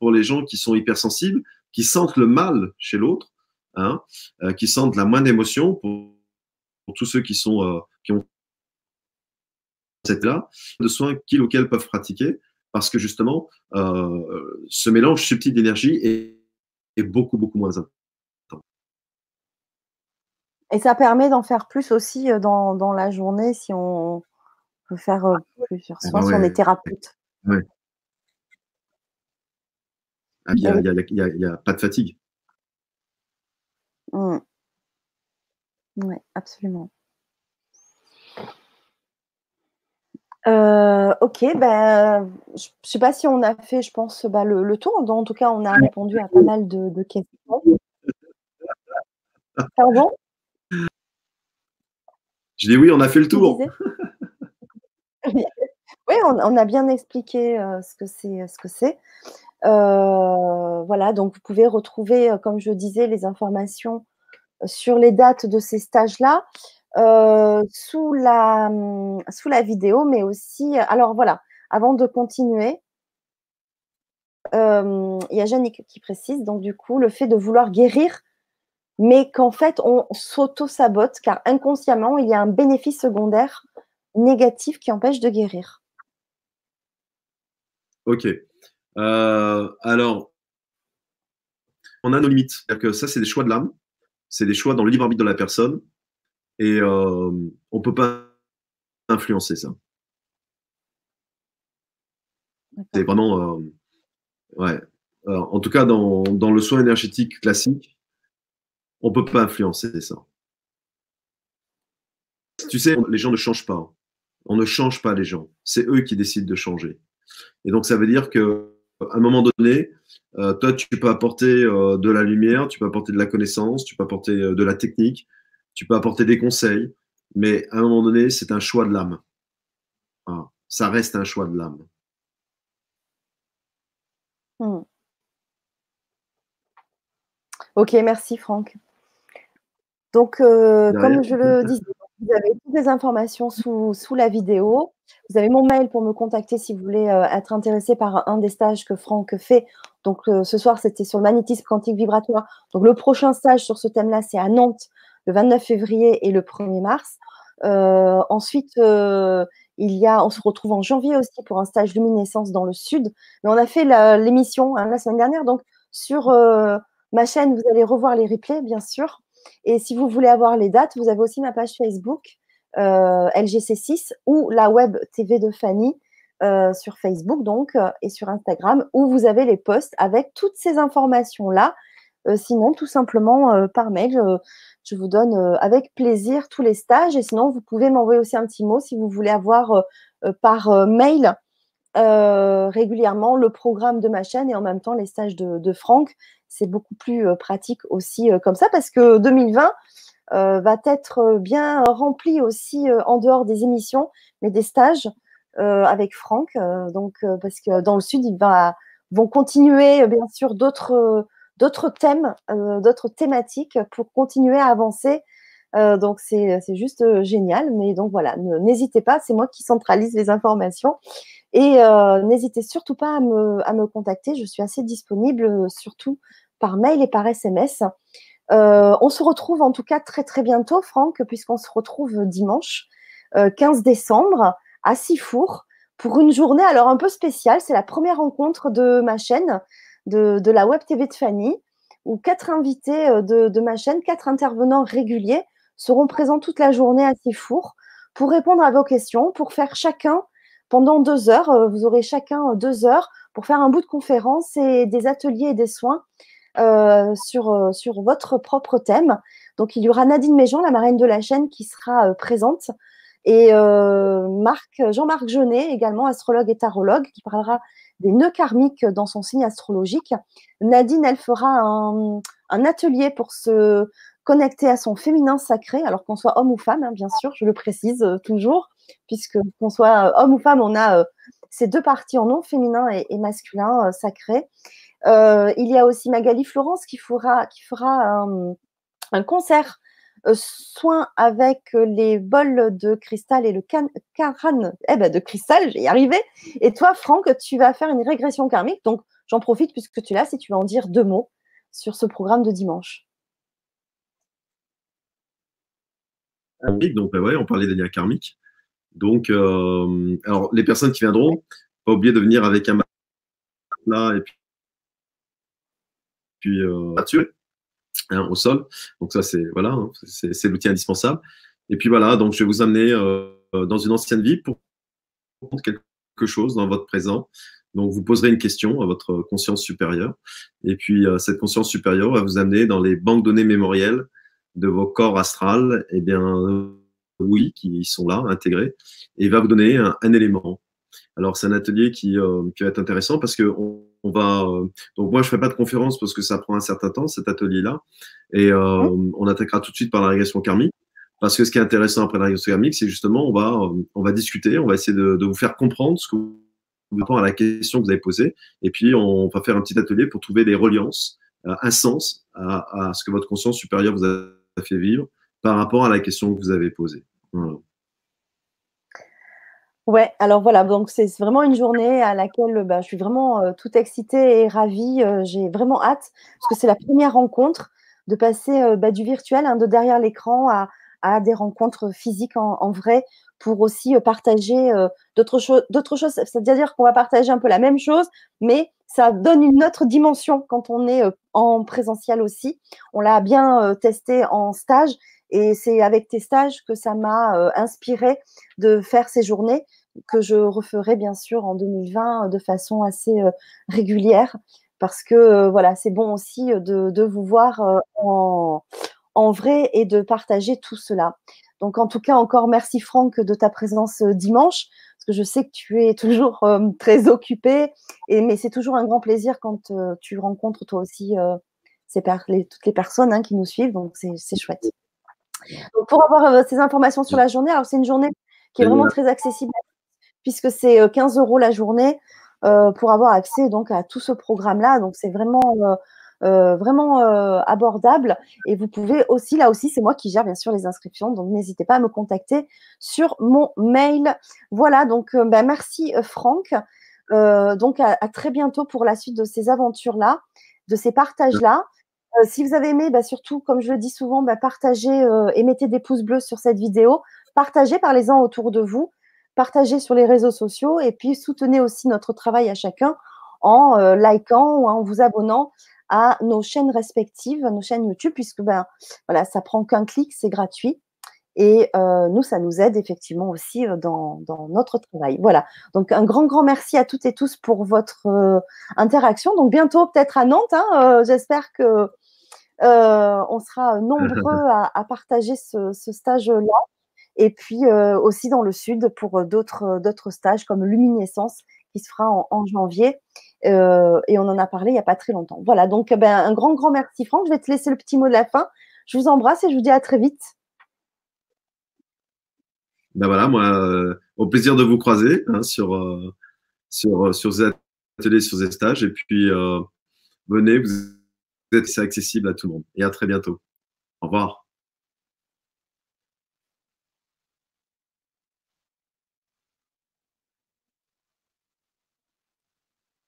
pour les gens qui sont hypersensibles, qui sentent le mal chez l'autre, hein, euh, qui sentent la moindre émotion, pour, tous ceux qui sont euh, qui ont cette là de soins qu'ils ou qu'elles peuvent pratiquer, parce que justement, euh, ce mélange subtil d'énergie est beaucoup, beaucoup moins important. Et ça permet d'en faire plus aussi euh, dans, dans, la journée si on peut faire euh, plusieurs soins, si on est thérapeute. Il n'y a, a, pas de fatigue. Mmh. Oui, absolument. Euh, ok, ben, je ne sais pas si on a fait, je pense, bah, le, le, tour. En tout cas, on a répondu à pas mal de, de questions. Pardon? Je dis oui, on a fait le tour. oui, on, on, a bien expliqué euh, ce que c'est. Ce que c'est. Euh, voilà, donc vous pouvez retrouver, comme je disais, les informations sur les dates de ces stages-là. Euh, sous, la, sous la vidéo, mais aussi. Alors voilà, avant de continuer, euh, il y a Jannick qui précise, donc du coup, le fait de vouloir guérir, mais qu'en fait, on s'auto-sabote, car inconsciemment, il y a un bénéfice secondaire négatif qui empêche de guérir. Ok. Euh, alors, on a nos limites. C'est-à-dire que ça, c'est des choix de l'âme, c'est des choix dans le libre arbitre de la personne. Et euh, on ne peut pas influencer ça. C'est vraiment. Euh, ouais. en tout cas, dans, dans, le soin énergétique classique, on ne peut pas influencer ça. Tu sais, les gens ne changent pas. On ne change pas les gens. C'est eux qui décident de changer. Et donc, ça veut dire qu'à un moment donné, euh, toi, tu peux apporter de la lumière, tu peux apporter de la connaissance, tu peux apporter de la technique, tu peux apporter des conseils, mais à un moment donné, c'est un choix de l'âme. Ça reste un choix de l'âme. Hmm. Ok, merci Franck. Donc, euh, comme je le disais, vous avez toutes les informations sous, la vidéo. Vous avez mon mail pour me contacter si vous voulez euh, être intéressé par un des stages que Franck fait. Donc, euh, ce soir, c'était sur le magnétisme quantique vibratoire. Donc, le prochain stage sur ce thème-là, c'est à Nantes le 29 février et le 1er mars. Euh, ensuite, euh, il y a, on se retrouve en janvier aussi pour un stage luminescence dans le sud. Mais on a fait l'émission hein, la semaine dernière, donc sur euh, ma chaîne, vous allez revoir les replays, bien sûr. Et si vous voulez avoir les dates, vous avez aussi ma page Facebook LGC6 ou la web TV de Fanny sur Facebook donc et sur Instagram où vous avez les posts avec toutes ces informations là. sinon, tout simplement par mail, je vous donne euh, avec plaisir tous les stages. Et sinon, vous pouvez m'envoyer aussi un petit mot si vous voulez avoir euh, euh, par mail régulièrement le programme de ma chaîne et en même temps les stages de, Franck. C'est beaucoup plus pratique aussi comme ça parce que 2020 va être bien rempli aussi en dehors des émissions, mais des stages avec Franck. donc, parce que dans le sud, ils va, vont continuer bien sûr d'autres d'autres thèmes, euh, d'autres thématiques pour continuer à avancer. Euh, donc c'est juste euh, génial. Mais donc voilà, n'hésitez pas, c'est moi qui centralise les informations. Et n'hésitez surtout pas à me, à me, contacter. Je suis assez disponible, surtout par mail et par SMS. on se retrouve en tout cas très très bientôt, Franck, puisqu'on se retrouve dimanche 15 décembre à Sifour pour une journée alors un peu spéciale. C'est la première rencontre de ma chaîne de, la Web TV de Fanny, où quatre invités euh, de, ma chaîne, quatre intervenants réguliers, seront présents toute la journée à Sifour pour répondre à vos questions, pour faire chacun pendant deux heures. Euh, vous aurez chacun euh, deux heures pour faire un bout de conférence et des ateliers et des soins sur, sur votre propre thème. Donc, il y aura Nadine Méjean, la marraine de la chaîne, qui sera présente. Et Marc, Jean-Marc Jeunet, également astrologue et tarologue, qui parlera des nœuds karmiques dans son signe astrologique. Nadine, elle fera un, atelier pour se connecter à son féminin sacré, alors qu'on soit homme ou femme, hein, bien sûr, je le précise euh, toujours, puisque qu'on soit euh, homme ou femme, on a euh, ces deux parties en nom, féminin et, masculin sacré. il y a aussi Magali Florence qui fera, un concert soin avec euh, les bols de cristal et le carane eh ben, de cristal, j'ai y arrivé. Et toi, Franck, tu vas faire une régression karmique. Donc, j'en profite puisque tu l'as, si tu vas en dire deux mots sur ce programme de dimanche. Donc, ben ouais, on parlait des liens karmiques. Donc, euh, alors, les personnes qui viendront, pas oublier de venir avec un là et puis, puis euh, Hein, au sol. Donc ça, c'est voilà, hein, c'est l'outil indispensable. Et puis voilà, donc je vais vous amener euh, dans une ancienne vie pour quelque chose dans votre présent. Donc, vous poserez une question à votre conscience supérieure. Et puis, cette conscience supérieure va vous amener dans les banques données mémorielles de vos corps astrales. Eh bien, oui, qui sont là, intégrés. Et va vous donner un, élément. Alors, c'est un atelier qui, qui, va être intéressant parce que on, va. donc, moi, je ne ferai pas de conférence parce que ça prend un certain temps, cet atelier-là. Et on attaquera tout de suite par la régression karmique. Parce que ce qui est intéressant après la régression karmique, c'est justement, on va, on va discuter, on va essayer de, de vous faire comprendre ce que vous à la question que vous avez posée. Et puis, on va faire un petit atelier pour trouver des reliances, euh, un sens à, à, ce que votre conscience supérieure vous a fait vivre par rapport à la question que vous avez posée. Voilà. Ouais, alors voilà, donc c'est vraiment une journée à laquelle bah, je suis vraiment euh, tout excitée et ravie. Euh, J'ai vraiment hâte, parce que c'est la première rencontre de passer euh, bah, du virtuel, hein, de derrière l'écran à, des rencontres physiques en, vrai pour aussi euh, partager d'autres choses. C'est-à-dire qu'on va partager un peu la même chose, mais ça donne une autre dimension quand on est en présentiel aussi. On l'a bien testé en stage et c'est avec tes stages que ça m'a inspiré de faire ces journées que je referai bien sûr en 2020 de façon assez régulière parce que voilà, c'est bon aussi de, de vous voir en, en vrai et de partager tout cela. Donc, en tout cas, encore merci Franck de ta présence euh, dimanche, parce que je sais que tu es toujours euh, très occupé, et, mais c'est toujours un grand plaisir quand euh, tu rencontres toi aussi toutes les personnes hein, qui nous suivent, donc c'est chouette. Donc, pour avoir ces informations sur la journée, alors c'est une journée qui est vraiment très accessible, puisque c'est 15 euros la journée pour avoir accès donc à tout ce programme-là. Donc, c'est vraiment euh, vraiment euh, abordable. Et vous pouvez aussi, là aussi, c'est moi qui gère bien sûr les inscriptions, donc n'hésitez pas à me contacter sur mon mail. Voilà, donc euh, ben, merci Franck. donc à, très bientôt pour la suite de ces aventures-là, de ces partages-là. si vous avez aimé, ben, surtout, comme je le dis souvent, ben, partagez et mettez des pouces bleus sur cette vidéo. Partagez, parlez-en autour de vous. Partagez sur les réseaux sociaux et puis soutenez aussi notre travail à chacun en likant ou en vous abonnant à nos chaînes respectives, nos chaînes YouTube, puisque ben, voilà, ça prend qu'un clic, c'est gratuit. Et euh, nous, ça nous aide effectivement aussi euh, dans, notre travail. Voilà. Donc, un grand, grand merci à toutes et tous pour votre euh, interaction. Donc, bientôt, peut-être à Nantes. Hein, j'espère que on sera nombreux à, partager ce, stage-là. Et puis aussi dans le sud pour d'autres, d'autres stages comme Luminescence qui se fera en janvier. Euh, et on en a parlé il n'y a pas très longtemps. Voilà, donc ben, un grand, grand merci Franck. Je vais te laisser le petit mot de la fin. Je vous embrasse et je vous dis à très vite. Ben voilà, moi, euh, au plaisir de vous croiser hein, sur, euh, sur, sur ces ateliers, sur ces stages. Et puis, venez, vous êtes accessible à tout le monde. Et à très bientôt. Au revoir.